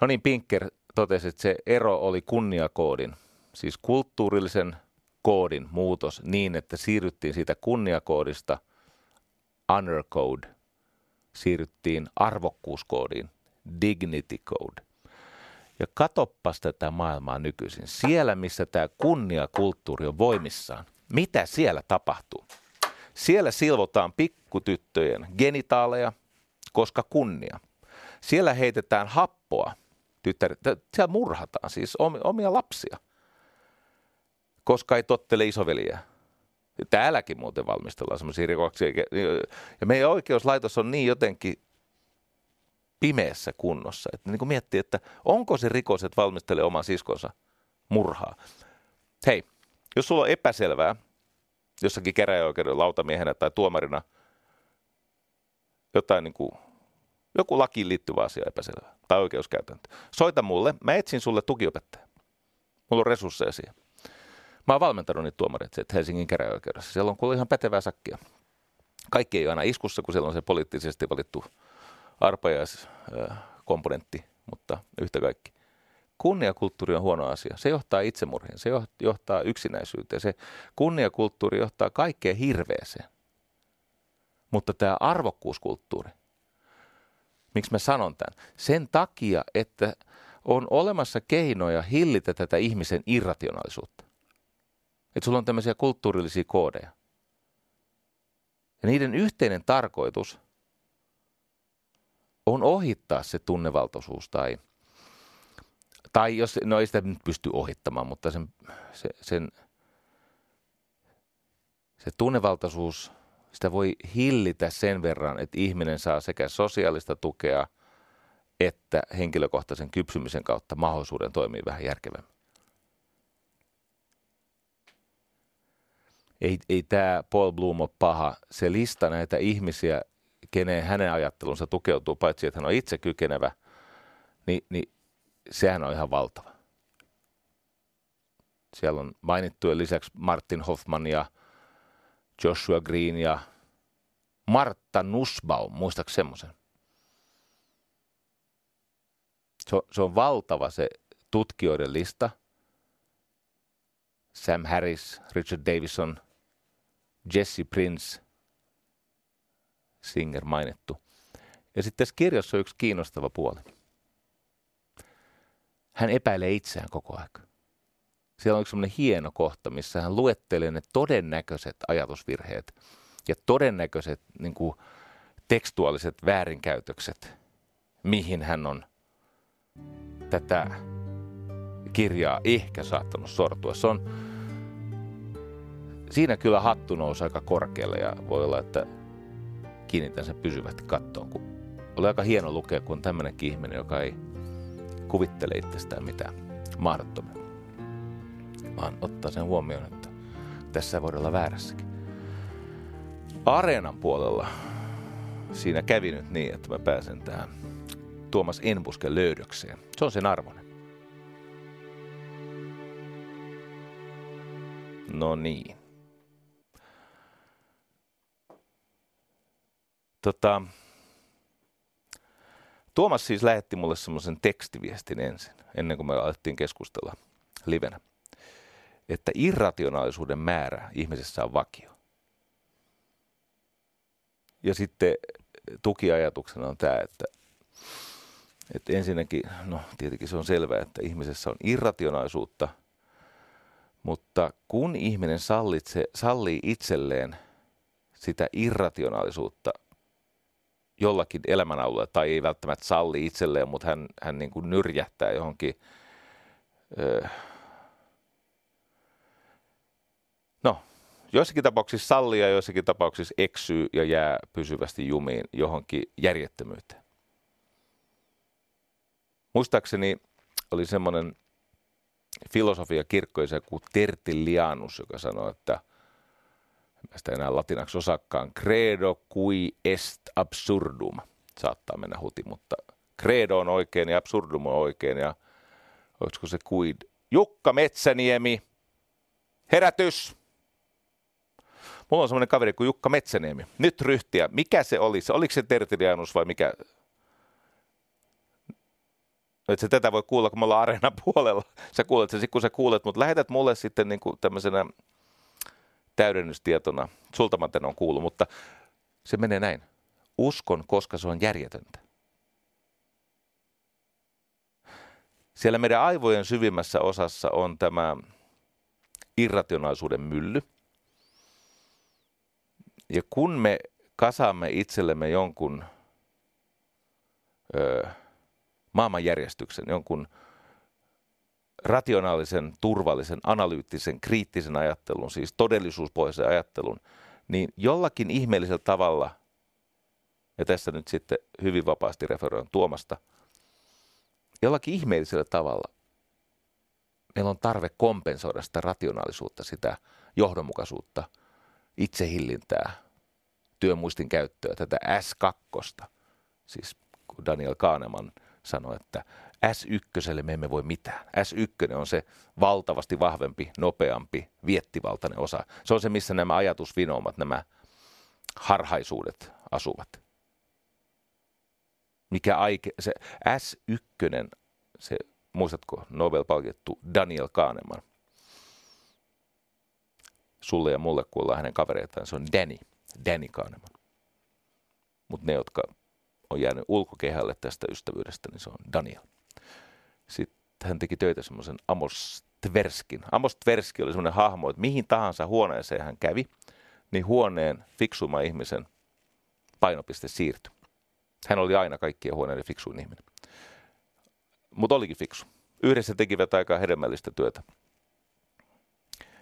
No niin, Pinker totesi, että se ero oli kunniakoodin, siis kulttuurillisen koodin muutos niin, että siirryttiin siitä kunniakoodista honor code siirryttiin arvokkuuskoodiin, dignity code. Ja katoppas tätä maailmaa nykyisin. Siellä, missä tämä kunniakulttuuri on voimissaan, mitä siellä tapahtuu? Siellä silvotaan pikkutyttöjen genitaaleja, koska kunnia. Siellä heitetään happoa, tyttäret, siellä murhataan siis omia lapsia, koska ei tottele isoveliä. Täälläkin muuten valmistellaan semmoisia rikoksia. Ja meidän oikeuslaitos on niin jotenkin pimeässä kunnossa. Että niin kuin miettii, että onko se rikos, että valmistelee oman siskonsa murhaa. Hei, jos sulla on epäselvää jossakin käräjäoikeuden lautamiehenä tai tuomarina jotain niin kuin, joku lakiin liittyvä asia epäselvää tai oikeuskäytäntö, soita mulle, mä etsin sulle tukiopettaja. Mulla on resursseja siihen. Mä oon valmentanut niitä tuomareita Helsingin käräjäoikeudessa. Siellä on kuule ihan pätevää sakkia. Kaikki ei ole aina iskussa, kun siellä on se poliittisesti valittu arpajaiskomponentti, mutta yhtä kaikki. Kunniakulttuuri on huono asia. Se johtaa itsemurhiin, se johtaa yksinäisyyteen. Se kunniakulttuuri johtaa kaikkeen hirveeseen. Mutta tämä arvokkuuskulttuuri, miksi mä sanon tämän? Sen takia, että on olemassa keinoja hillitä tätä ihmisen irrationaalisuutta. Että sulla on tämmöisiä kulttuurillisia koodeja. Ja niiden yhteinen tarkoitus on ohittaa se tunnevaltaisuus tai, tai jos, no ei sitä nyt pysty ohittamaan, mutta sen, se, sen, se tunnevaltaisuus, sitä voi hillitä sen verran, että ihminen saa sekä sosiaalista tukea että henkilökohtaisen kypsymisen kautta mahdollisuuden toimia vähän järkevämmin. Ei, ei tämä Paul Bloom ole paha. Se lista näitä ihmisiä, kenen hänen ajattelunsa tukeutuu, paitsi että hän on itse kykenevä, niin, niin sehän on ihan valtava. Siellä on mainittujen lisäksi Martin Hoffman ja Joshua Green ja Martta Nussbaum, muistaaks semmoisen? Se se on valtava se tutkijoiden lista. Sam Harris, Richard Davison – Jesse Prince, Singer mainittu. Ja sitten tässä kirjassa on yksi kiinnostava puoli. Hän epäilee itseään koko ajan. Siellä on yksi sellainen hieno kohta, missä hän luettelee ne todennäköiset ajatusvirheet ja todennäköiset niin kuin, tekstuaaliset väärinkäytökset, mihin hän on tätä kirjaa ehkä saattanut sortua. Se on siinä kyllä hattu nousi aika korkealle ja voi olla, että kiinnitän sen pysyvästi kattoon, kun oli aika hieno lukea, kun on tämmöinenkin ihminen, joka ei kuvittele itsestään mitään mahdottomia, vaan ottaa sen huomioon, että tässä voi olla väärässäkin. Areenan puolella siinä kävi nyt niin, että mä pääsen tähän Tuomas Enbusken löydökseen. Se on sen arvoinen. No niin. Tota, Tuomas siis lähetti mulle semmoisen tekstiviestin ensin, ennen kuin me alettiin keskustella livenä, että irrationaalisuuden määrä ihmisessä on vakio. Ja sitten tukiajatuksena on tämä, että, että ensinnäkin, no tietenkin se on selvää, että ihmisessä on irrationaalisuutta, mutta kun ihminen sallitse, sallii itselleen sitä irrationaalisuutta jollakin elämänalueella tai ei välttämättä salli itselleen, mutta hän, hän niin kuin nyrjähtää johonkin ö, no, joissakin tapauksissa sallia ja joissakin tapauksissa eksyy ja jää pysyvästi jumiin johonkin järjettömyyteen. Muistaakseni oli semmoinen filosofia kirkkoisa kuin Tertullianus, joka sanoi, että mä sitä enää latinaksi osakkaan, credo qui est absurdum. Saattaa mennä huti, mutta credo on oikein ja absurdum on oikein ja olisiko se quid? Jukka Metsäniemi, herätys! Mulla on semmoinen kaveri kuin Jukka Metsäniemi. Nyt ryhtiä. Mikä se oli? Oliko se Tertilianus vai mikä? Että se tätä voi kuulla, kun me ollaan areenan puolella. Sä kuulet sen, kun sä kuulet, mutta lähetät mulle sitten niin kuin tämmöisenä täydennystietona. Sulta mä on kuullut, mutta se menee näin. uskon, koska se on järjetöntä. Siellä meidän aivojen syvimmässä osassa on tämä irrationaalisuuden mylly. Ja kun me kasaamme itsellemme jonkun ö, maailmanjärjestyksen, jonkun rationaalisen, turvallisen, analyyttisen, kriittisen ajattelun, siis todellisuuspohjaisen ajattelun, niin jollakin ihmeellisellä tavalla, ja tässä nyt sitten hyvin vapaasti referoin Tuomasta, jollakin ihmeellisellä tavalla meillä on tarve kompensoida sitä rationaalisuutta, sitä johdonmukaisuutta, itsehillintää, työmuistin käyttöä, tätä S2, siis kun Daniel Kahneman sanoi, että S1 me emme voi mitään. S1 on se valtavasti vahvempi, nopeampi, viettivaltainen osa. Se on se, missä nämä ajatusvinoumat, nämä harhaisuudet asuvat. Mikä aike, se S1, se muistatko Nobel-palkittu Daniel Kahneman. Sulle ja mulle kuullaan hänen kavereitaan, se on Danny, Danny Kahneman. Mutta ne, jotka on jäänyt ulkokehälle tästä ystävyydestä, niin se on Daniel. Sitten hän teki töitä semmoisen Amos Tverskin. Amos Tverski oli semmoinen hahmo, että mihin tahansa huoneeseen hän kävi, niin huoneen fiksuma ihmisen painopiste siirtyi. Hän oli aina kaikkien huoneiden fiksuin ihminen. Mutta olikin fiksu. Yhdessä tekivät aika hedelmällistä työtä.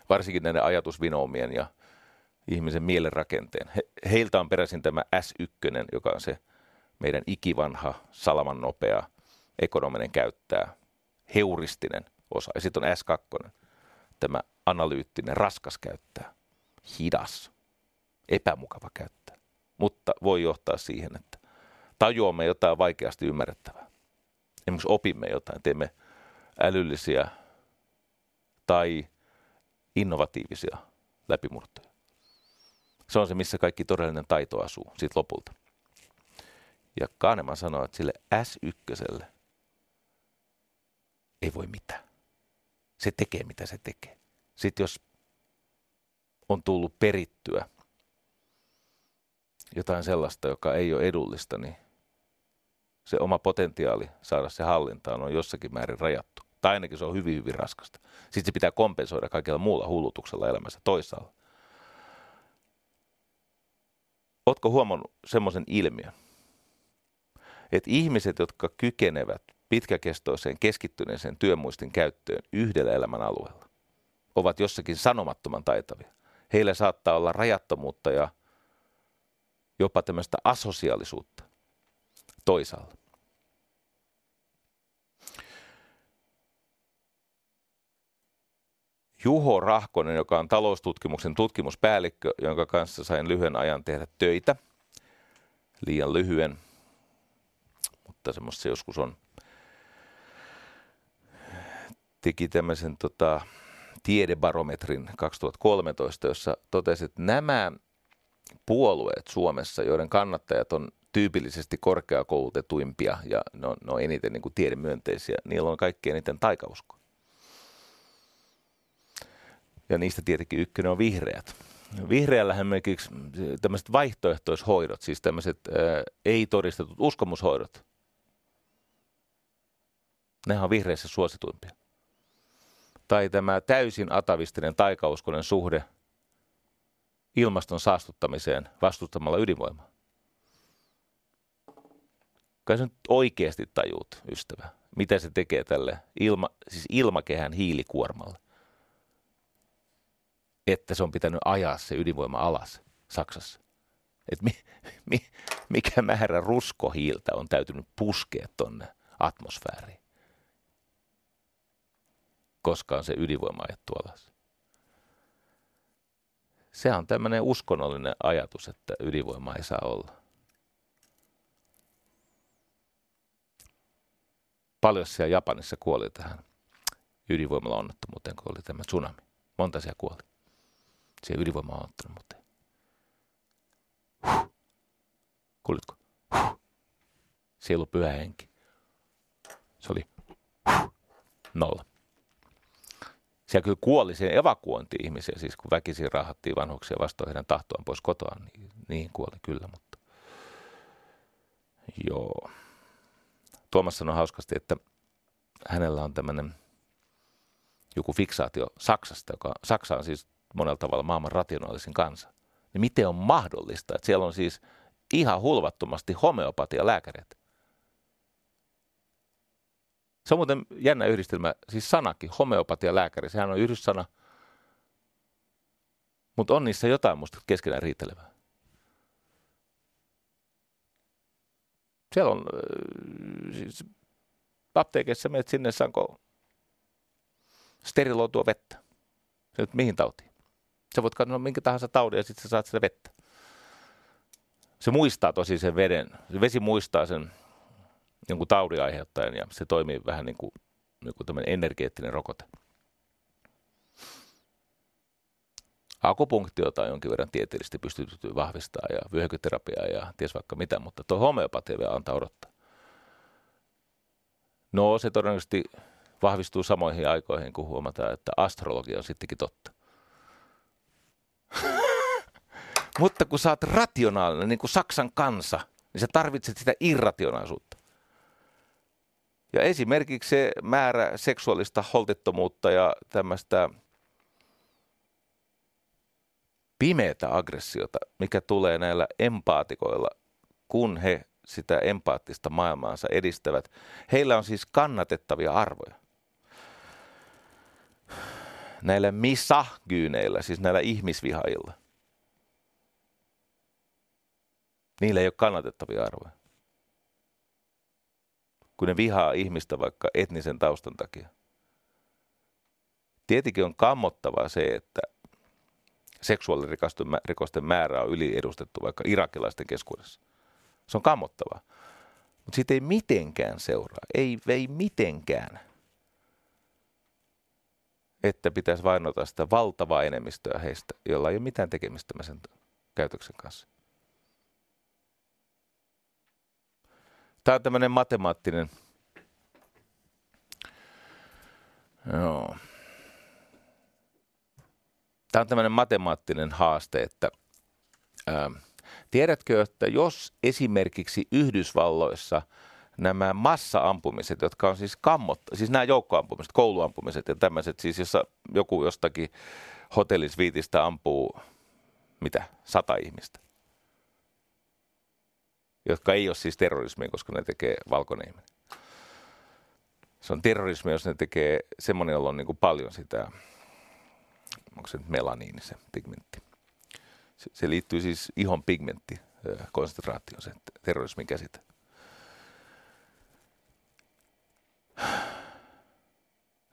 Varsinkin näiden ajatusvinoomien ja ihmisen mielenrakenteen. He, heiltä on peräisin tämä S1, joka on se meidän ikivanha, salaman nopea, ekonominen käyttää, heuristinen osa. Ja sitten on S2, tämä analyyttinen, raskas käyttää, hidas, epämukava käyttää. Mutta voi johtaa siihen, että tajuamme jotain vaikeasti ymmärrettävää. Esimerkiksi opimme jotain, teemme älyllisiä tai innovatiivisia läpimurtoja. Se on se, missä kaikki todellinen taito asuu siitä lopulta. Ja Kahneman sanoi, että sille S1 ei voi mitään. Se tekee, mitä se tekee. Sitten jos on tullut perittyä jotain sellaista, joka ei ole edullista, niin se oma potentiaali saada se hallintaan on jossakin määrin rajattu. Tai ainakin se on hyvin, hyvin raskasta. Sitten se pitää kompensoida kaikella muulla hullutuksella elämässä toisaalla. Oletko huomannut semmoisen ilmiön, että ihmiset, jotka kykenevät pitkäkestoiseen keskittyneeseen työmuistin käyttöön yhdellä elämän alueella, ovat jossakin sanomattoman taitavia. Heillä saattaa olla rajattomuutta ja jopa tämmöistä asosiaalisuutta toisaalla. Juho Rahkonen, joka on taloustutkimuksen tutkimuspäällikkö, jonka kanssa sain lyhyen ajan tehdä töitä, liian lyhyen, mutta semmoista se joskus on, teki tämmöisen tota, tiedebarometrin 2013, jossa totesi, että nämä puolueet Suomessa, joiden kannattajat on tyypillisesti korkeakoulutetuimpia ja ne on, ne on eniten niin kuin tiedemyönteisiä, niillä on kaikkein eniten taikausko. Ja niistä tietenkin ykkönen on vihreät. Vihreällähän esimerkiksi tämmöiset vaihtoehtoishoidot, siis tämmöiset ei-todistetut uskomushoidot, nehän on vihreissä suosituimpia. Tai tämä täysin atavistinen taikauskonen suhde ilmaston saastuttamiseen vastustamalla ydinvoimaa. Kai sä nyt oikeasti tajuut, ystävä, mitä se tekee tälle ilma, siis ilmakehän hiilikuormalle. Että se on pitänyt ajaa se ydinvoima alas Saksassa. Et mi, mi, mikä määrä ruskohiiltä on täytynyt puskea tonne atmosfääriin. Koska on se ydinvoima ajettu alas. Se on tämmöinen uskonnollinen ajatus, että ydinvoima ei saa olla. Paljon siellä Japanissa kuoli tähän ydinvoimalla onnettomuuteen, kun oli tämä tsunami. Monta siellä kuoli. Siellä ydinvoima on onnettomuuteen. Huh. Kuulitko? Huh. Se ei ollut pyhä henki. Se oli huh. nolla. Siellä kyllä kuoli siihen evakuointi ihmisiä, siis kun väkisin rahattiin vanhuksia vastoin heidän tahtoaan pois kotoa, niin niihin kuoli kyllä, mutta Joo. Tuomas sanoi hauskasti, että hänellä on tämmöinen joku fiksaatio Saksasta, joka Saksa on siis monella tavalla maailman rationaalisin kansa. Niin miten on mahdollista, että siellä on siis ihan hulvattomasti homeopatia lääkäreitä? Se on muuten jännä yhdistelmä, siis sanakin, homeopatia lääkäri, sehän on yhdyssana, mutta on niissä jotain musta keskenään riitelevää. Siellä on, äh, siis apteekissa menet sinne, saanko steriloitua vettä. Se nyt mihin tautiin? Sä voit katsoa minkä tahansa taudin ja sitten sä saat sitä vettä. Se muistaa tosi sen veden. Se vesi muistaa sen jonkun taudin aiheuttajan ja se toimii vähän niin kuin joku tämmöinen energeettinen rokote. Akupunktiota on jonkin verran tieteellisesti pystytty vahvistaa ja vyöhyketerapiaa ja ties vaikka mitä, mutta tuo homeopatia vielä antaa odottaa. No se todennäköisesti vahvistuu samoihin aikoihin, kun huomataan, että astrologia on sittenkin totta. mutta kun sä oot rationaalinen, niin kuin Saksan kansa, niin sä tarvitset sitä irrationaalisuutta. Ja esimerkiksi se määrä seksuaalista holtittomuutta ja tämmöistä pimeätä aggressiota, mikä tulee näillä empaatikoilla, kun he sitä empaattista maailmaansa edistävät. Heillä on siis kannatettavia arvoja. Näillä misahgyyneillä, siis näillä ihmisvihailla, niillä ei ole kannatettavia arvoja. Kun ne vihaa ihmistä vaikka etnisen taustan takia. Tietenkin on kammottavaa se, että seksuaalirikosten määrä on yliedustettu vaikka irakilaisten keskuudessa. Se on kammottavaa. Mutta siitä ei mitenkään seuraa, ei, ei mitenkään, että pitäisi vainota sitä valtavaa enemmistöä heistä, jolla ei ole mitään tekemistä sen käytöksen kanssa. Tämä on tämmöinen matemaattinen, joo. Tämä on tämmöinen matemaattinen haaste, että ää, tiedätkö, että jos esimerkiksi Yhdysvalloissa nämä massa-ampumiset, jotka on siis kammot, siis nämä joukkoampumiset, kouluampumiset ja tämmöiset, siis jossa joku jostakin hotellisviitistä ampuu, mitä, sata ihmistä, jotka ei ole siis terrorismia, koska ne tekee valkoinen ihminen. Se on terrorismi, jos ne tekee semmoinen, jolla on niin kuin paljon sitä onko se nyt melaniini se pigmentti. Se, se liittyy siis ihon pigmentti konsentraatioon, se terrorismin käsite.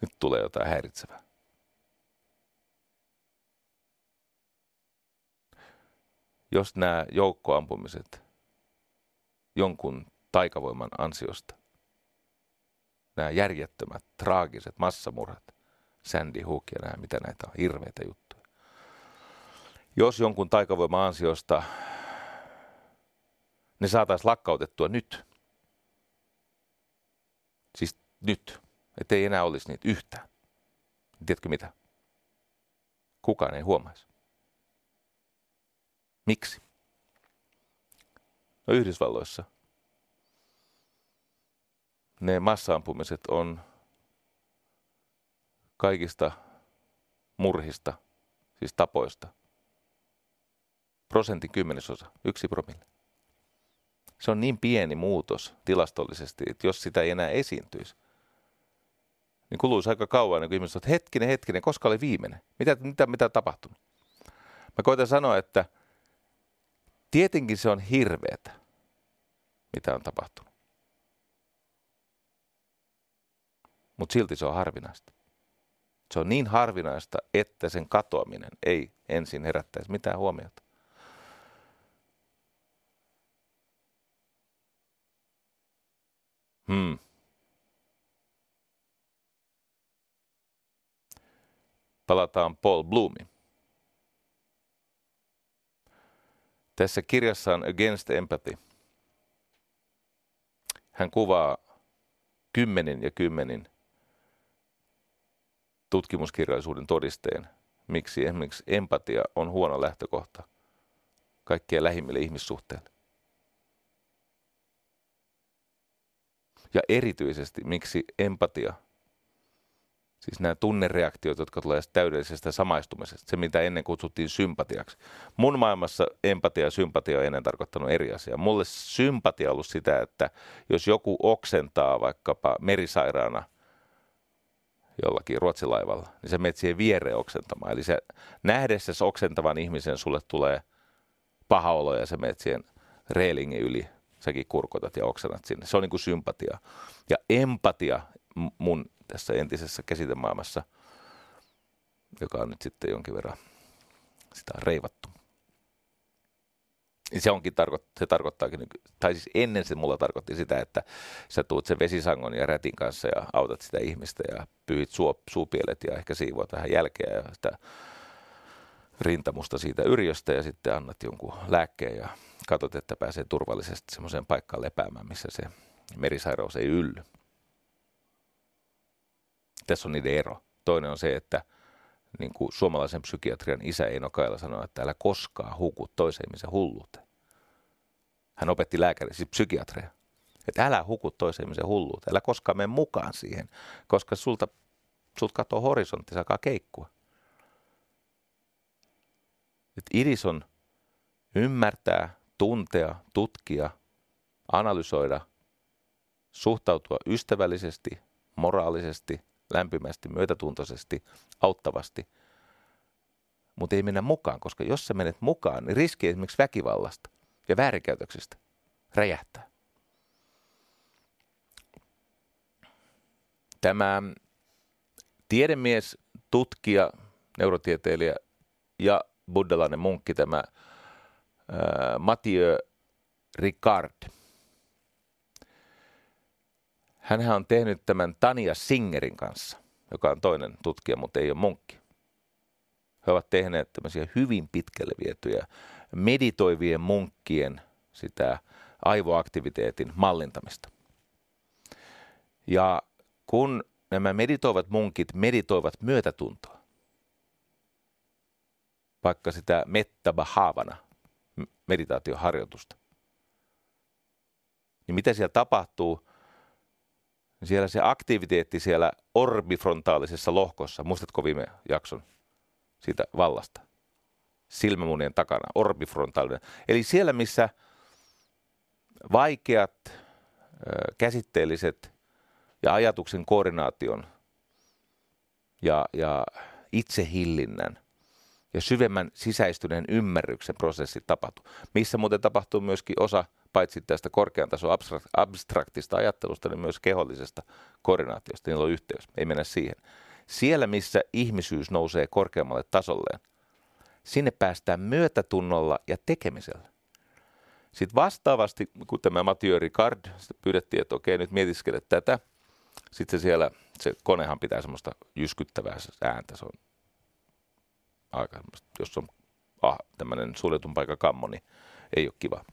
Nyt tulee jotain häiritsevää. Jos nämä joukkoampumiset jonkun taikavoiman ansiosta, nämä järjettömät, traagiset massamurhat, Sandy Hook ja nämä, mitä näitä on, hirveitä juttuja. Jos jonkun taikavoima ansiosta ne saataisiin lakkautettua nyt, siis nyt, ettei enää olisi niitä yhtään. Tiedätkö mitä? Kukaan ei huomaisi. Miksi? No Yhdysvalloissa ne massaampumiset on kaikista murhista, siis tapoista, prosentin kymmenesosa, yksi promille. Se on niin pieni muutos tilastollisesti, että jos sitä ei enää esiintyisi, niin kuluisi aika kauan, niin kun ihmiset että hetkinen, hetkinen, koska oli viimeinen? Mitä, mitä, mitä tapahtunut? Mä koitan sanoa, että tietenkin se on hirveetä, mitä on tapahtunut. Mutta silti se on harvinaista. Se on niin harvinaista, että sen katoaminen ei ensin herättäisi mitään huomiota. Hmm. Palataan Paul Bloomiin. Tässä kirjassa on Against Empathy. Hän kuvaa kymmenin ja kymmenin tutkimuskirjallisuuden todisteen, miksi esimerkiksi empatia on huono lähtökohta kaikkien lähimmille ihmissuhteille. Ja erityisesti, miksi empatia, siis nämä tunnereaktiot, jotka tulee täydellisestä samaistumisesta, se mitä ennen kutsuttiin sympatiaksi. Mun maailmassa empatia ja sympatia on ennen tarkoittanut eri asiaa. Mulle sympatia on ollut sitä, että jos joku oksentaa vaikkapa merisairaana jollakin ruotsilaivalla, niin se menet siihen viereen oksentamaan. Eli se nähdessä oksentavan ihmisen sulle tulee paha olo ja se menet siihen reilingin yli säkin kurkotat ja oksennat sinne. Se on niin kuin sympatia. Ja empatia mun tässä entisessä käsitemaailmassa, joka on nyt sitten jonkin verran sitä on reivattu. Se, onkin, se tarkoittaakin, tai siis ennen se mulla tarkoitti sitä, että sä tuut sen vesisangon ja rätin kanssa ja autat sitä ihmistä ja pyyhit suo, suupielet ja ehkä siivoat vähän jälkeä ja sitä rintamusta siitä yrjöstä ja sitten annat jonkun lääkkeen ja katsot, että pääsee turvallisesti semmoiseen paikkaan lepäämään, missä se merisairaus ei ylly. Tässä on niiden ero. Toinen on se, että niin kuin suomalaisen psykiatrian isä Eino Kaila sanoi, että älä koskaan huku toiseen ihmisen hulluuteen. Hän opetti lääkäri, siis psykiatria. Että älä huku toiseen ihmisen hulluuteen, älä koskaan mene mukaan siihen, koska sulta, sult katoo horisontti, sakaa keikkua. Et idis on ymmärtää, tuntea, tutkia, analysoida, suhtautua ystävällisesti, moraalisesti, lämpimästi, myötätuntoisesti, auttavasti. Mutta ei mennä mukaan, koska jos sä menet mukaan, niin riski esimerkiksi väkivallasta ja väärinkäytöksestä räjähtää. Tämä tiedemies, tutkija, neurotieteilijä ja buddhalainen munkki, tämä Äh, Mathieu Ricard. Hän on tehnyt tämän Tania Singerin kanssa, joka on toinen tutkija, mutta ei ole munkki. He ovat tehneet tämmöisiä hyvin pitkälle vietyjä meditoivien munkkien sitä aivoaktiviteetin mallintamista. Ja kun nämä meditoivat munkit meditoivat myötätuntoa, vaikka sitä metta bahavana, meditaatioharjoitusta. Niin mitä siellä tapahtuu? Siellä se aktiviteetti siellä orbifrontaalisessa lohkossa, muistatko viime jakson siitä vallasta? Silmämunien takana, orbifrontaalinen. Eli siellä, missä vaikeat, käsitteelliset ja ajatuksen koordinaation ja, ja itsehillinnän ja syvemmän sisäistyneen ymmärryksen prosessi tapahtuu. Missä muuten tapahtuu myöskin osa paitsi tästä korkean tason abstraktista ajattelusta, niin myös kehollisesta koordinaatiosta. Niillä on yhteys. Ei mennä siihen. Siellä, missä ihmisyys nousee korkeammalle tasolleen, sinne päästään myötätunnolla ja tekemisellä. Sitten vastaavasti, kun tämä Mathieu Ricard, pyydettiin, että okei, nyt mietiskele tätä. Sitten se siellä, se konehan pitää semmoista jyskyttävää ääntä, se on aika, jos on ah, tämmöinen suljetun paikan kammo, niin ei ole kiva.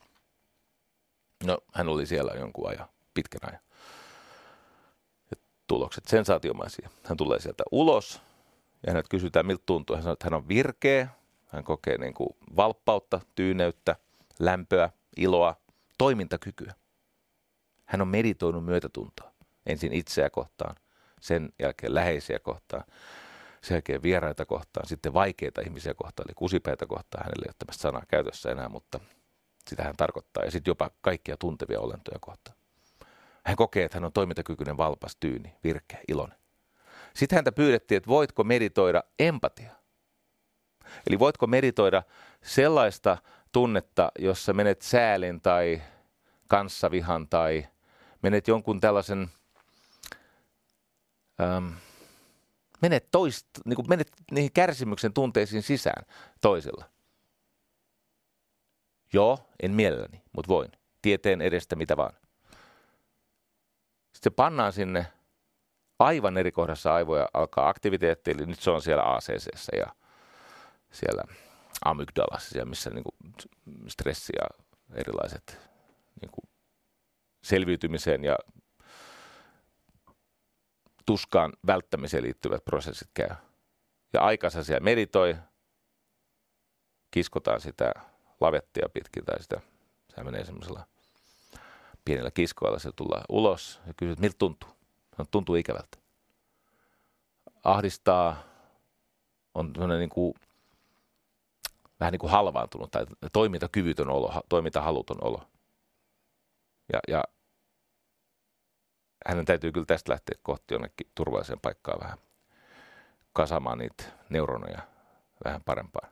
No, hän oli siellä jonkun ajan, pitkän ajan. Ja tulokset sensaatiomaisia. Hän tulee sieltä ulos ja hänet kysytään, miltä tuntuu. Hän sanoo, että hän on virkeä, hän kokee niin kuin valppautta, tyyneyttä, lämpöä, iloa, toimintakykyä. Hän on meditoinut myötätuntoa. Ensin itseä kohtaan, sen jälkeen läheisiä kohtaan sen jälkeen vieraita kohtaan, sitten vaikeita ihmisiä kohtaan, eli kusipäitä kohtaan. Hänellä ei ole tämmöistä sanaa käytössä enää, mutta sitä hän tarkoittaa. Ja sitten jopa kaikkia tuntevia olentoja kohtaan. Hän kokee, että hän on toimintakykyinen, valpas, tyyni, virkeä, iloinen. Sitten häntä pyydettiin, että voitko meditoida empatia. Eli voitko meditoida sellaista tunnetta, jossa menet säälin tai kanssavihan tai menet jonkun tällaisen ähm, menet, toist, niin menet niihin kärsimyksen tunteisiin sisään toisella. Joo, en mielelläni, mutta voin. Tieteen edestä mitä vaan. Sitten pannaan sinne aivan eri kohdassa aivoja alkaa aktiviteetti, eli nyt se on siellä ACC ja siellä amygdalassa, siellä missä niin kuin stressi ja erilaiset niin kuin selviytymiseen ja tuskaan välttämiseen liittyvät prosessit käy. Ja aikansa siellä meditoi, kiskotaan sitä lavettia pitkin tai sitä, se menee semmoisella pienillä kiskoilla se tullaan ulos ja kysyy, että miltä tuntuu. No, tuntuu ikävältä. Ahdistaa, on sellainen niin kuin, vähän niin kuin halvaantunut tai toimintakyvytön olo, toimintahaluton olo. Ja, ja hänen täytyy kyllä tästä lähteä kohti jonnekin turvalliseen paikkaan vähän kasamaan niitä neuroneja vähän parempaan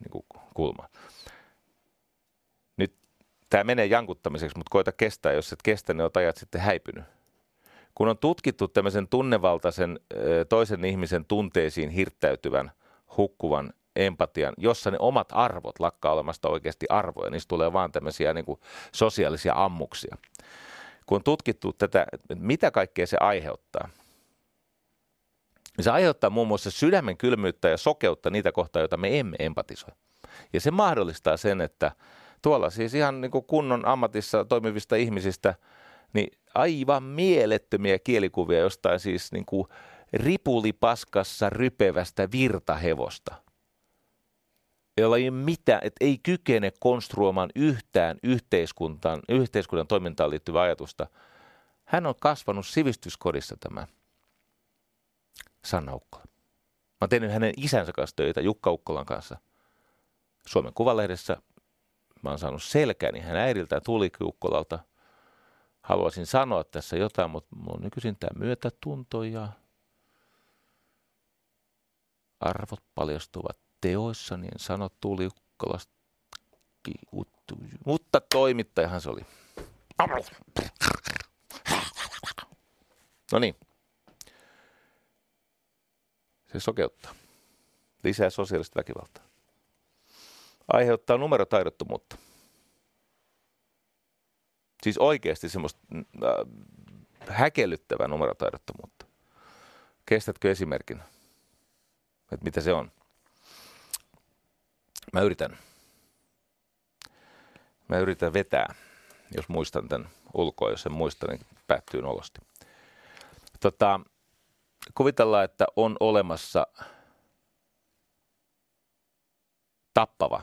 niin kuin kulmaan. Nyt tämä menee jankuttamiseksi, mutta koita kestää. Jos et kestä, niin olet ajat sitten häipynyt. Kun on tutkittu tämmöisen tunnevaltaisen toisen ihmisen tunteisiin hirttäytyvän, hukkuvan empatian, jossa ne omat arvot lakkaa olemasta oikeasti arvoja. Niistä tulee vaan tämmöisiä niin kuin sosiaalisia ammuksia. Kun on tutkittu tätä, mitä kaikkea se aiheuttaa, niin se aiheuttaa muun muassa sydämen kylmyyttä ja sokeutta niitä kohtaa, joita me emme empatisoi. Ja se mahdollistaa sen, että tuolla siis ihan niin kuin kunnon ammatissa toimivista ihmisistä, niin aivan mielettömiä kielikuvia jostain siis niin kuin ripulipaskassa rypevästä virtahevosta – jolla ei ole mitään, että ei kykene konstruoimaan yhtään yhteiskuntaan, yhteiskunnan toimintaan liittyvää ajatusta. Hän on kasvanut sivistyskodissa tämä Sanna Ukkola. Mä oon tehnyt hänen isänsä kanssa töitä, Jukka Ukkolan kanssa. Suomen Kuvalehdessä mä oon saanut selkääni hän äidiltään Tuulikki Ukkolalta. Haluaisin sanoa tässä jotain, mutta mulla on nykyisin tämä myötätunto ja arvot paljastuvat teoissa, niin sano Tuuli Ukkolasta. Mutta toimittajahan se oli. No niin. Se sokeuttaa. Lisää sosiaalista väkivaltaa. Aiheuttaa numerotaidottomuutta. Siis oikeasti semmoista äh, häkellyttävää numerotaidottomuutta. Kestätkö esimerkin, että mitä se on? Mä yritän. Mä yritän vetää, jos muistan tämän ulkoa, jos en muista, niin päättyy nolosti. Tota, kuvitellaan, että on olemassa tappava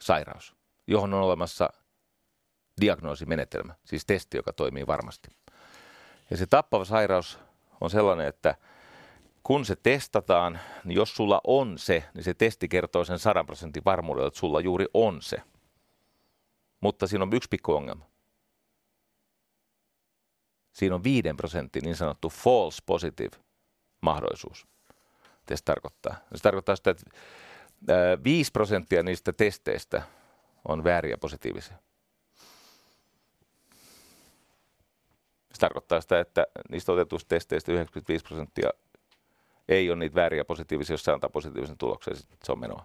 sairaus, johon on olemassa diagnoosimenetelmä, siis testi, joka toimii varmasti. Ja se tappava sairaus on sellainen, että – kun se testataan, niin jos sulla on se, niin se testi kertoo sen 100 prosentin varmuudella, että sulla juuri on se. Mutta siinä on yksi pikku ongelma. Siinä on 5 prosentin niin sanottu false positive mahdollisuus. Se tarkoittaa? Se tarkoittaa sitä, että 5 prosenttia niistä testeistä on vääriä positiivisia. Se tarkoittaa sitä, että niistä otetuista testeistä 95 prosenttia ei ole niitä vääriä positiivisia, jos se antaa positiivisen tuloksen, sitten se on menoa.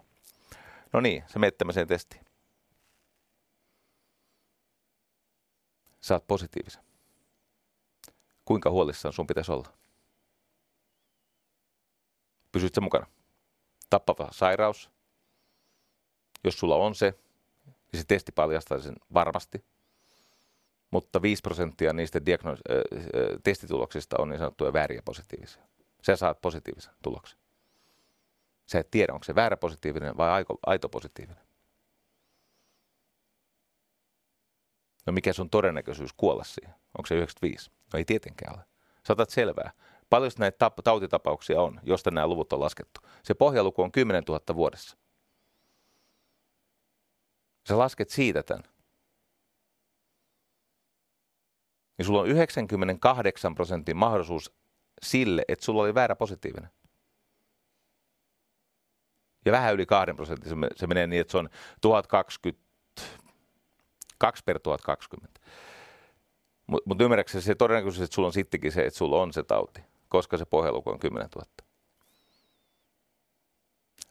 No niin, se menet tämmöiseen testiin. Saat positiivisen. Kuinka huolissaan sun pitäisi olla? Pysyt se mukana. Tappava sairaus. Jos sulla on se, niin se testi paljastaa sen varmasti. Mutta 5 prosenttia niistä diagnoos- äh, testituloksista on niin sanottuja vääriä positiivisia sä saat positiivisen tuloksen. Sä et tiedä, onko se väärä positiivinen vai aito, aito positiivinen. No mikä sun todennäköisyys kuolla siihen? Onko se 95? No ei tietenkään ole. Saatat selvää. Paljon näitä tautitapauksia on, josta nämä luvut on laskettu. Se pohjaluku on 10 000 vuodessa. Sä lasket siitä tämän. Niin sulla on 98 prosentin mahdollisuus sille, että sulla oli väärä positiivinen. Ja vähän yli 2 prosenttia se menee niin, että se on 1020, 2 per 1020. Mutta mut ymmärrätkö se todennäköisesti, että sulla on sittenkin se, että sulla on se tauti, koska se pohjaluku on 10 000.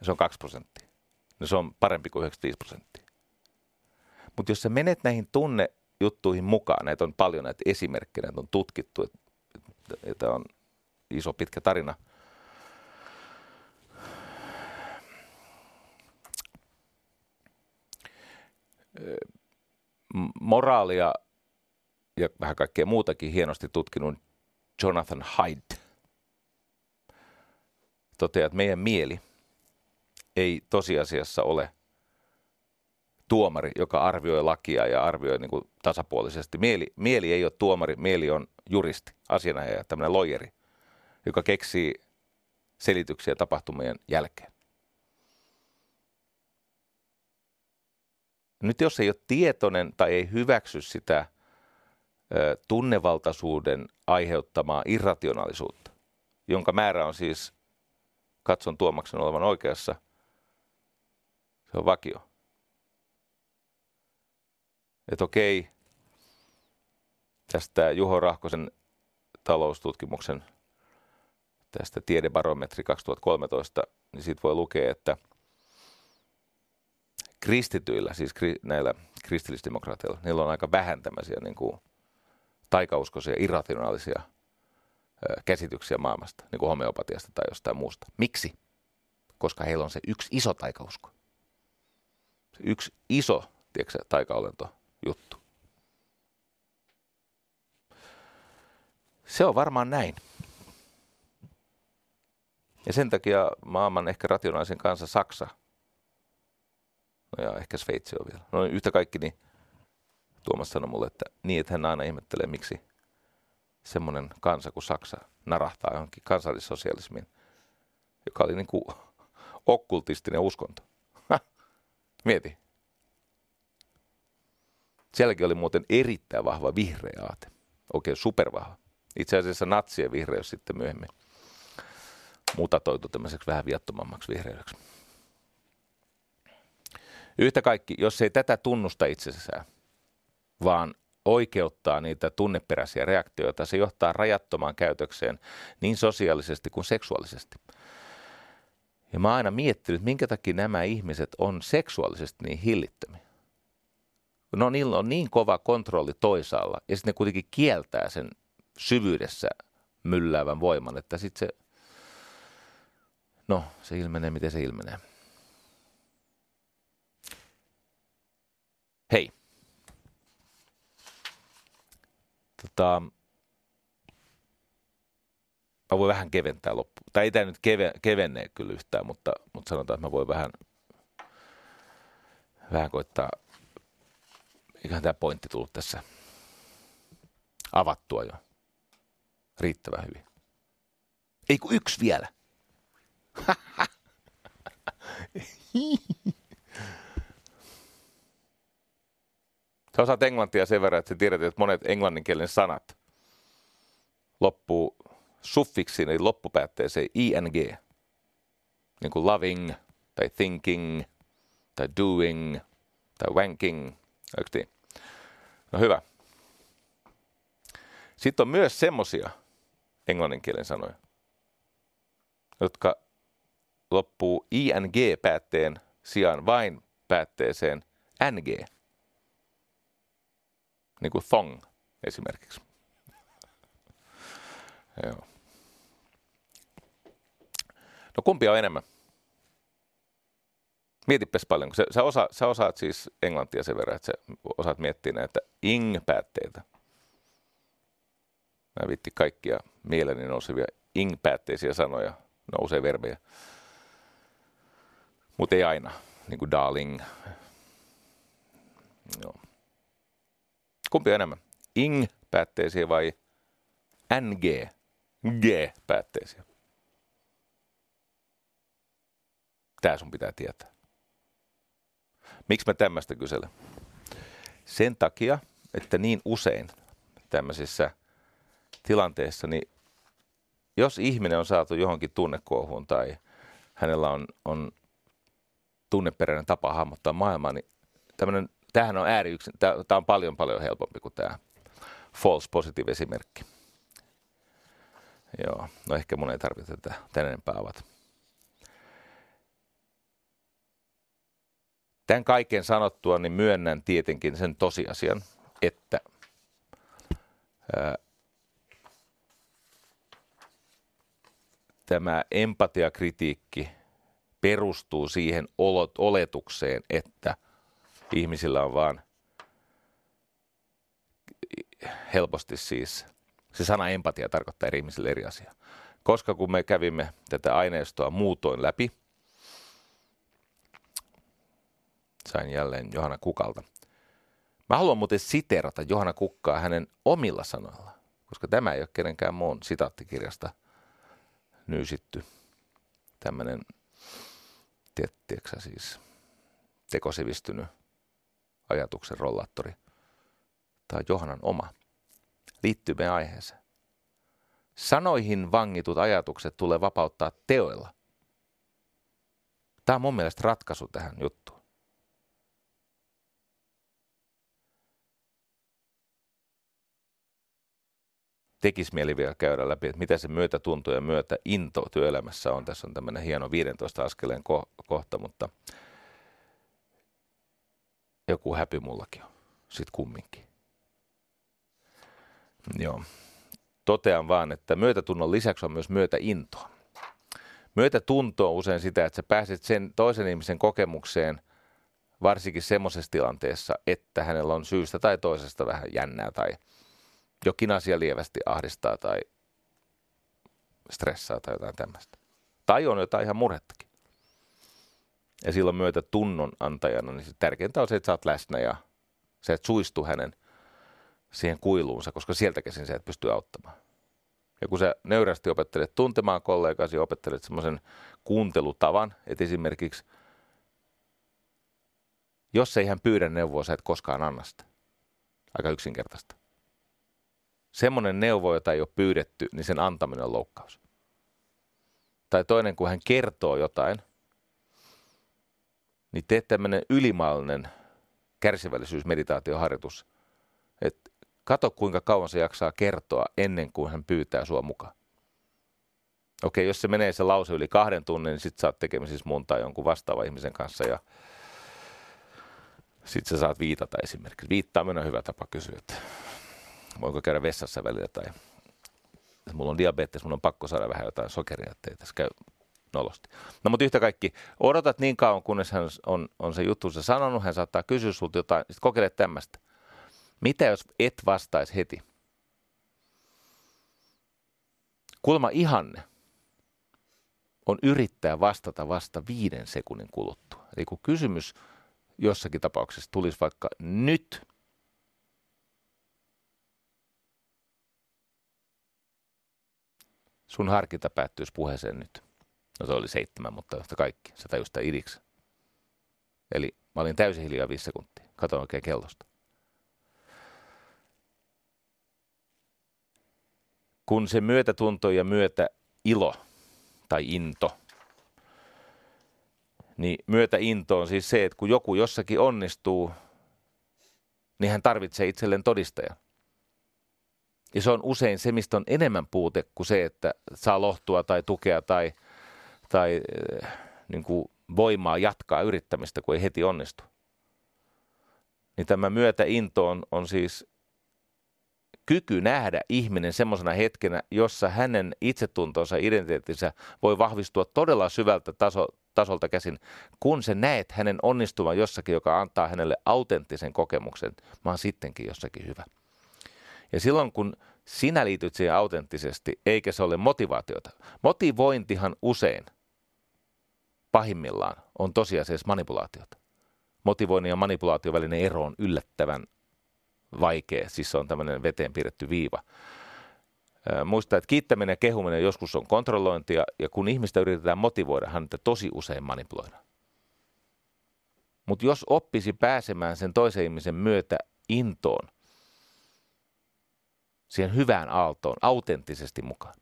Se on 2 prosenttia. No se on parempi kuin 95 prosenttia. Mutta jos sä menet näihin tunnejuttuihin mukaan, näitä on paljon näitä esimerkkejä, näitä on tutkittu, että, että on iso pitkä tarina. Moraalia ja vähän kaikkea muutakin hienosti tutkinut Jonathan Haidt toteaa, että meidän mieli ei tosiasiassa ole tuomari, joka arvioi lakia ja arvioi niin kuin tasapuolisesti. Mieli, mieli ei ole tuomari, mieli on juristi, asianajaja, tämmöinen loijeri, joka keksii selityksiä tapahtumien jälkeen. Nyt jos ei ole tietoinen tai ei hyväksy sitä tunnevaltaisuuden aiheuttamaa irrationaalisuutta, jonka määrä on siis, katson Tuomaksen olevan oikeassa, se on vakio. Että okei, tästä Juho Rahkosen taloustutkimuksen tästä tiedebarometri 2013, niin siitä voi lukea, että kristityillä, siis kri, näillä kristillisdemokraateilla, niillä on aika vähän tämmöisiä niin kuin taikauskoisia, irrationaalisia käsityksiä maailmasta, niin kuin homeopatiasta tai jostain muusta. Miksi? Koska heillä on se yksi iso taikausko. Se yksi iso, tiedätkö, taikaolento juttu. Se on varmaan näin. Ja sen takia maailman ehkä rationaalisen kanssa Saksa, no ja ehkä Sveitsi on vielä. No yhtä kaikki, niin Tuomas sanoi mulle, että niin, että hän aina ihmettelee, miksi semmoinen kansa kuin Saksa narahtaa johonkin kansallissosialismiin, joka oli niin kuin okkultistinen uskonto. Mieti. Sielläkin oli muuten erittäin vahva vihreä aate. Oikein supervahva. Itse asiassa natsien vihreys sitten myöhemmin mutatoitu tämmöiseksi vähän viattomammaksi vihreydeksi. Yhtä kaikki, jos ei tätä tunnusta itsessään, vaan oikeuttaa niitä tunneperäisiä reaktioita, se johtaa rajattomaan käytökseen niin sosiaalisesti kuin seksuaalisesti. Ja mä oon aina miettinyt, minkä takia nämä ihmiset on seksuaalisesti niin hillittömiä no niillä on niin kova kontrolli toisaalla ja sitten ne kuitenkin kieltää sen syvyydessä mylläävän voiman, että sitten se, no se ilmenee miten se ilmenee. Hei. Tota, mä voin vähän keventää loppu. Tai ei tämä nyt keve, kevennee kyllä yhtään, mutta, mutta sanotaan, että mä voin vähän, vähän koittaa eiköhän tämä pointti tullut tässä avattua jo riittävän hyvin. Ei kun yksi vielä. Sä osaat englantia sen verran, että sä tiedät, että monet englanninkielen sanat loppuu suffiksiin, eli loppupäätteeseen ing. Niin kuin loving, tai thinking, tai doing, tai wanking, Eikö niin? No hyvä. Sitten on myös semmosia englanninkielen sanoja, jotka loppuu ing-päätteen sijaan vain päätteeseen ng. Niin kuin thong esimerkiksi. Joo. No kumpi on enemmän? Mietipäs paljon, kun sä, sä, osa, sä osaat siis englantia sen verran, että sä osaat miettiä näitä ing-päätteitä. Mä vitti kaikkia mieleni nousevia ing-päätteisiä sanoja, nousee verbejä. Mutta ei aina, niin kuin darling. Joo. Kumpi on enemmän? Ing-päätteisiä vai ng, g-päätteisiä? Tää sun pitää tietää. Miksi mä tämmöistä kyselen? Sen takia, että niin usein tämmöisissä tilanteissa, niin jos ihminen on saatu johonkin tunnekuohuun tai hänellä on, on tunneperäinen tapa hahmottaa maailmaa, niin tämmöinen, tämähän on ääriyksin, tämä on paljon paljon helpompi kuin tämä false positive esimerkki. Joo, no ehkä mun ei tarvitse tätä tänne enempää avata. Tämän kaiken sanottua, niin myönnän tietenkin sen tosiasian, että ää, tämä empatiakritiikki perustuu siihen oletukseen, että ihmisillä on vaan helposti siis, se sana empatia tarkoittaa eri ihmisille eri asiaa. Koska kun me kävimme tätä aineistoa muutoin läpi – sain jälleen Johanna Kukalta. Mä haluan muuten siterata Johanna Kukkaa hänen omilla sanoilla, koska tämä ei ole kenenkään muun sitaattikirjasta nyysitty. Tämmöinen, tiedätkö siis, tekosivistynyt ajatuksen rollaattori. Tämä on Johanan oma. Liittyy meidän aiheeseen. Sanoihin vangitut ajatukset tulee vapauttaa teoilla. Tämä on mun mielestä ratkaisu tähän juttuun. tekisi mieli vielä käydä läpi, että mitä se myötätunto ja into työelämässä on. Tässä on tämmöinen hieno 15 askeleen ko- kohta, mutta joku häpi mullakin on. Sitten kumminkin. Joo. Totean vaan, että myötätunnon lisäksi on myös myötäintoa. Myötätunto on usein sitä, että sä pääset sen toisen ihmisen kokemukseen varsinkin semmoisessa tilanteessa, että hänellä on syystä tai toisesta vähän jännää tai jokin asia lievästi ahdistaa tai stressaa tai jotain tämmöistä. Tai on jotain ihan murhettakin. Ja silloin myötä tunnon antajana, niin tärkeintä on se, että sä oot läsnä ja sä et suistu hänen siihen kuiluunsa, koska sieltä käsin sä et pysty auttamaan. Ja kun sä nöyrästi opettelet tuntemaan kollegasi, opettelet semmoisen kuuntelutavan, että esimerkiksi jos ei hän pyydä neuvoa, sä et koskaan anna sitä. Aika yksinkertaista. Semmoinen neuvo, jota ei ole pyydetty, niin sen antaminen on loukkaus. Tai toinen, kun hän kertoo jotain, niin tee tämmöinen ylimaallinen kärsivällisyysmeditaatioharjoitus. Että kato, kuinka kauan se jaksaa kertoa ennen kuin hän pyytää sua mukaan. Okei, jos se menee se lause yli kahden tunnin, niin sit saat tekemisissä mun tai jonkun vastaavan ihmisen kanssa ja sitten sä saat viitata esimerkiksi. Viittaaminen on hyvä tapa kysyä, että voinko käydä vessassa välillä tai mulla on diabetes, mun on pakko saada vähän jotain sokeria, ettei tässä käy nolosti. No mutta yhtä kaikki, odotat niin kauan, kunnes hän on, on se juttunsa sanonut, hän saattaa kysyä sulta jotain, sitten kokeile tämmöistä. Mitä jos et vastaisi heti? Kulma ihanne on yrittää vastata vasta viiden sekunnin kuluttua. Eli kun kysymys jossakin tapauksessa tulisi vaikka nyt, sun harkinta päättyisi puheeseen nyt. No se oli seitsemän, mutta yhtä kaikki. Se tajusi sitä idiksi. Eli mä olin täysin hiljaa viisi sekuntia. Katoin oikein kellosta. Kun se myötätunto ja myötä ilo tai into, niin into on siis se, että kun joku jossakin onnistuu, niin hän tarvitsee itselleen todistajan. Ja se on usein se, mistä on enemmän puute kuin se, että saa lohtua tai tukea tai, tai äh, niin kuin voimaa jatkaa yrittämistä, kun ei heti onnistu. Niin tämä into on, on siis kyky nähdä ihminen semmoisena hetkenä, jossa hänen itsetuntonsa, identiteettinsä voi vahvistua todella syvältä taso, tasolta käsin, kun se näet hänen onnistuvan jossakin, joka antaa hänelle autenttisen kokemuksen. Mä oon sittenkin jossakin hyvä. Ja silloin kun sinä liityt siihen autenttisesti, eikä se ole motivaatiota. Motivointihan usein pahimmillaan on tosiasiassa manipulaatiota. Motivoinnin ja manipulaation välinen ero on yllättävän vaikea, siis se on tämmöinen veteen piirretty viiva. Muista, että kiittäminen ja kehuminen joskus on kontrollointia, ja kun ihmistä yritetään motivoida, häntä tosi usein manipuloida. Mutta jos oppisi pääsemään sen toisen ihmisen myötä intoon, siihen hyvään aaltoon autenttisesti mukaan.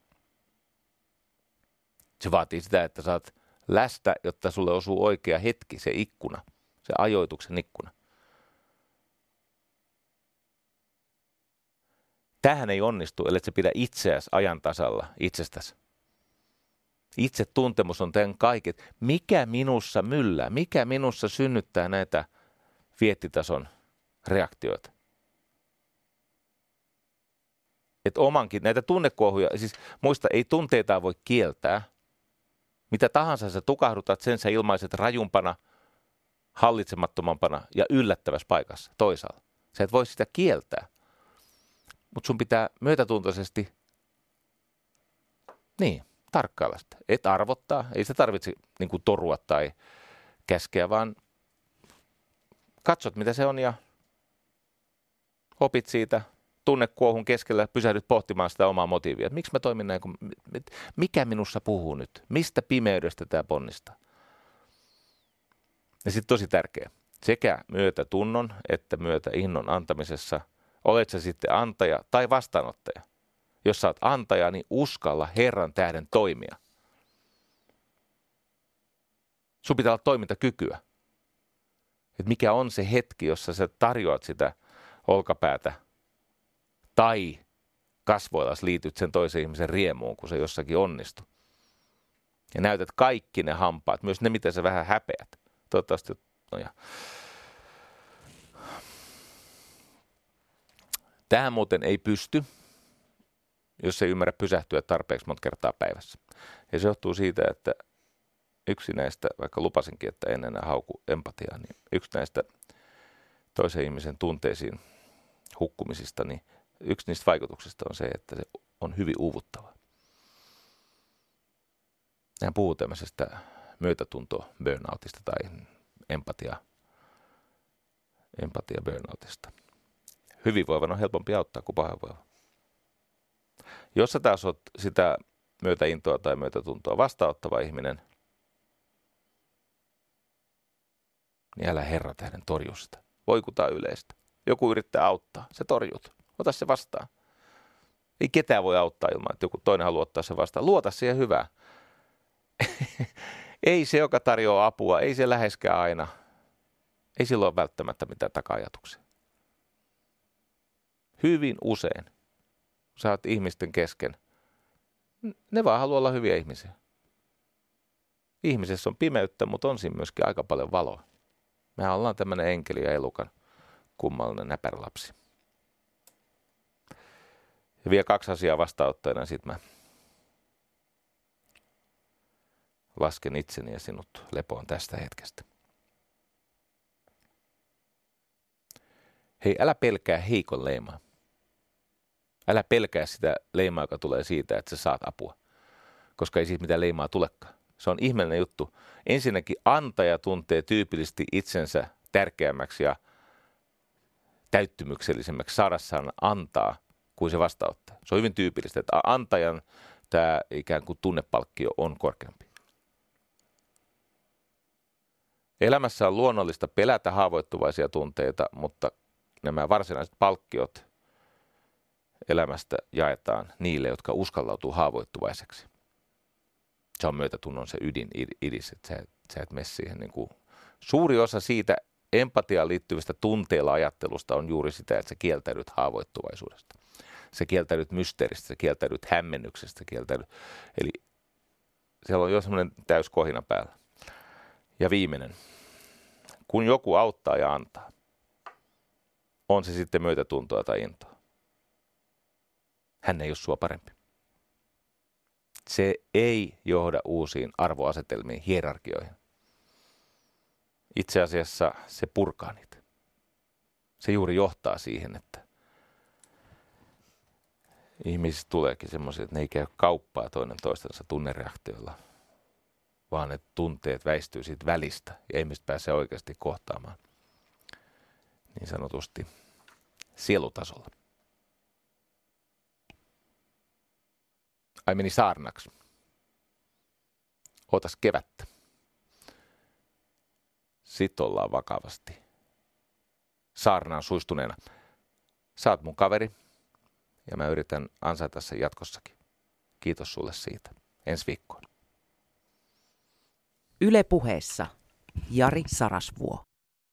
Se vaatii sitä, että saat lästä, jotta sulle osuu oikea hetki, se ikkuna, se ajoituksen ikkuna. Tähän ei onnistu, ellei se pidä itseäsi ajan tasalla itsestäsi. Itse tuntemus on tämän kaiket. Mikä minussa myllää? Mikä minussa synnyttää näitä viettitason reaktioita? että omankin, näitä tunnekuohuja, siis muista, ei tunteita voi kieltää. Mitä tahansa sä tukahdutat, sen sä ilmaiset rajumpana, hallitsemattomampana ja yllättävässä paikassa toisaalla. Sä et voi sitä kieltää. Mutta sun pitää myötätuntoisesti, niin, tarkkailla sitä. Et arvottaa, ei se tarvitse niin torua tai käskeä, vaan katsot mitä se on ja opit siitä, tunnekuohun keskellä pysähdyt pohtimaan sitä omaa motiivia. Miksi mä toimin näin, mikä minussa puhuu nyt? Mistä pimeydestä tämä ponnistaa? Ja sitten tosi tärkeä, sekä myötätunnon että myötäinnon antamisessa, olet sä sitten antaja tai vastaanottaja. Jos sä oot antaja, niin uskalla Herran tähden toimia. Sun pitää olla toimintakykyä. Et mikä on se hetki, jossa sä tarjoat sitä olkapäätä tai kasvoillas liityt sen toisen ihmisen riemuun, kun se jossakin onnistuu. Ja näytät kaikki ne hampaat, myös ne, mitä sä vähän häpeät. Toivottavasti, no ja. Tähän muuten ei pysty, jos ei ymmärrä pysähtyä tarpeeksi monta kertaa päivässä. Ja se johtuu siitä, että yksi näistä, vaikka lupasinkin, että en enää hauku empatiaa, niin yksi näistä toisen ihmisen tunteisiin hukkumisista, niin yksi niistä vaikutuksista on se, että se on hyvin uuvuttava. Hän puhuu tämmöisestä myötätunto burnoutista tai empatia, empatia burnoutista. Hyvinvoivan on helpompi auttaa kuin pahoinvoiva. Jos sä taas oot sitä myötäintoa tai myötätuntoa vastaanottava ihminen, niin älä herra tähden torju sitä. Voikuta yleistä. Joku yrittää auttaa, se torjut. Ota se vastaan. Ei ketään voi auttaa ilman, että joku toinen haluaa ottaa se vastaan. Luota siihen hyvää. ei se, joka tarjoaa apua, ei se läheskään aina. Ei silloin välttämättä mitään taka-ajatuksia. Hyvin usein, kun sä oot ihmisten kesken, ne vaan haluaa olla hyviä ihmisiä. Ihmisessä on pimeyttä, mutta on siinä myöskin aika paljon valoa. Mehän ollaan tämmöinen enkeli ja elukan kummallinen näpärlapsi. Ja vielä kaksi asiaa vastaanottajana, sitten mä lasken itseni ja sinut lepoon tästä hetkestä. Hei, älä pelkää heikon leimaa. Älä pelkää sitä leimaa, joka tulee siitä, että sä saat apua. Koska ei siitä mitään leimaa tulekaan. Se on ihmeellinen juttu. Ensinnäkin antaja tuntee tyypillisesti itsensä tärkeämmäksi ja täyttymyksellisemmäksi saadassaan antaa kuin se vastaanottaja. Se on hyvin tyypillistä, että antajan tämä ikään kuin tunnepalkkio on korkeampi. Elämässä on luonnollista pelätä haavoittuvaisia tunteita, mutta nämä varsinaiset palkkiot elämästä jaetaan niille, jotka uskallautuu haavoittuvaiseksi. Se on myötätunnon se ydin idis, että sä, sä et mene siihen niin kuin, suuri osa siitä empatiaan liittyvistä tunteilla ajattelusta on juuri sitä, että sä kieltäydyt haavoittuvaisuudesta. Sä kieltäydyt mysteeristä, sä kieltäydyt hämmennyksestä, kieltäydyt. Eli siellä on jo semmoinen täys kohina päällä. Ja viimeinen. Kun joku auttaa ja antaa, on se sitten myötätuntoa tai intoa. Hän ei ole sua parempi. Se ei johda uusiin arvoasetelmiin, hierarkioihin itse asiassa se purkaa niitä. Se juuri johtaa siihen, että ihmisistä tuleekin semmoisia, että ne ei käy kauppaa toinen toistensa tunnereaktioilla, vaan että tunteet väistyy siitä välistä ja ihmiset pääsee oikeasti kohtaamaan niin sanotusti sielutasolla. Ai meni saarnaksi. Ootas kevättä sit ollaan vakavasti. Saarnaan suistuneena. Saat mun kaveri ja mä yritän ansaita sen jatkossakin. Kiitos sulle siitä. Ensi viikkoon. Yle puheessa Jari Sarasvuo.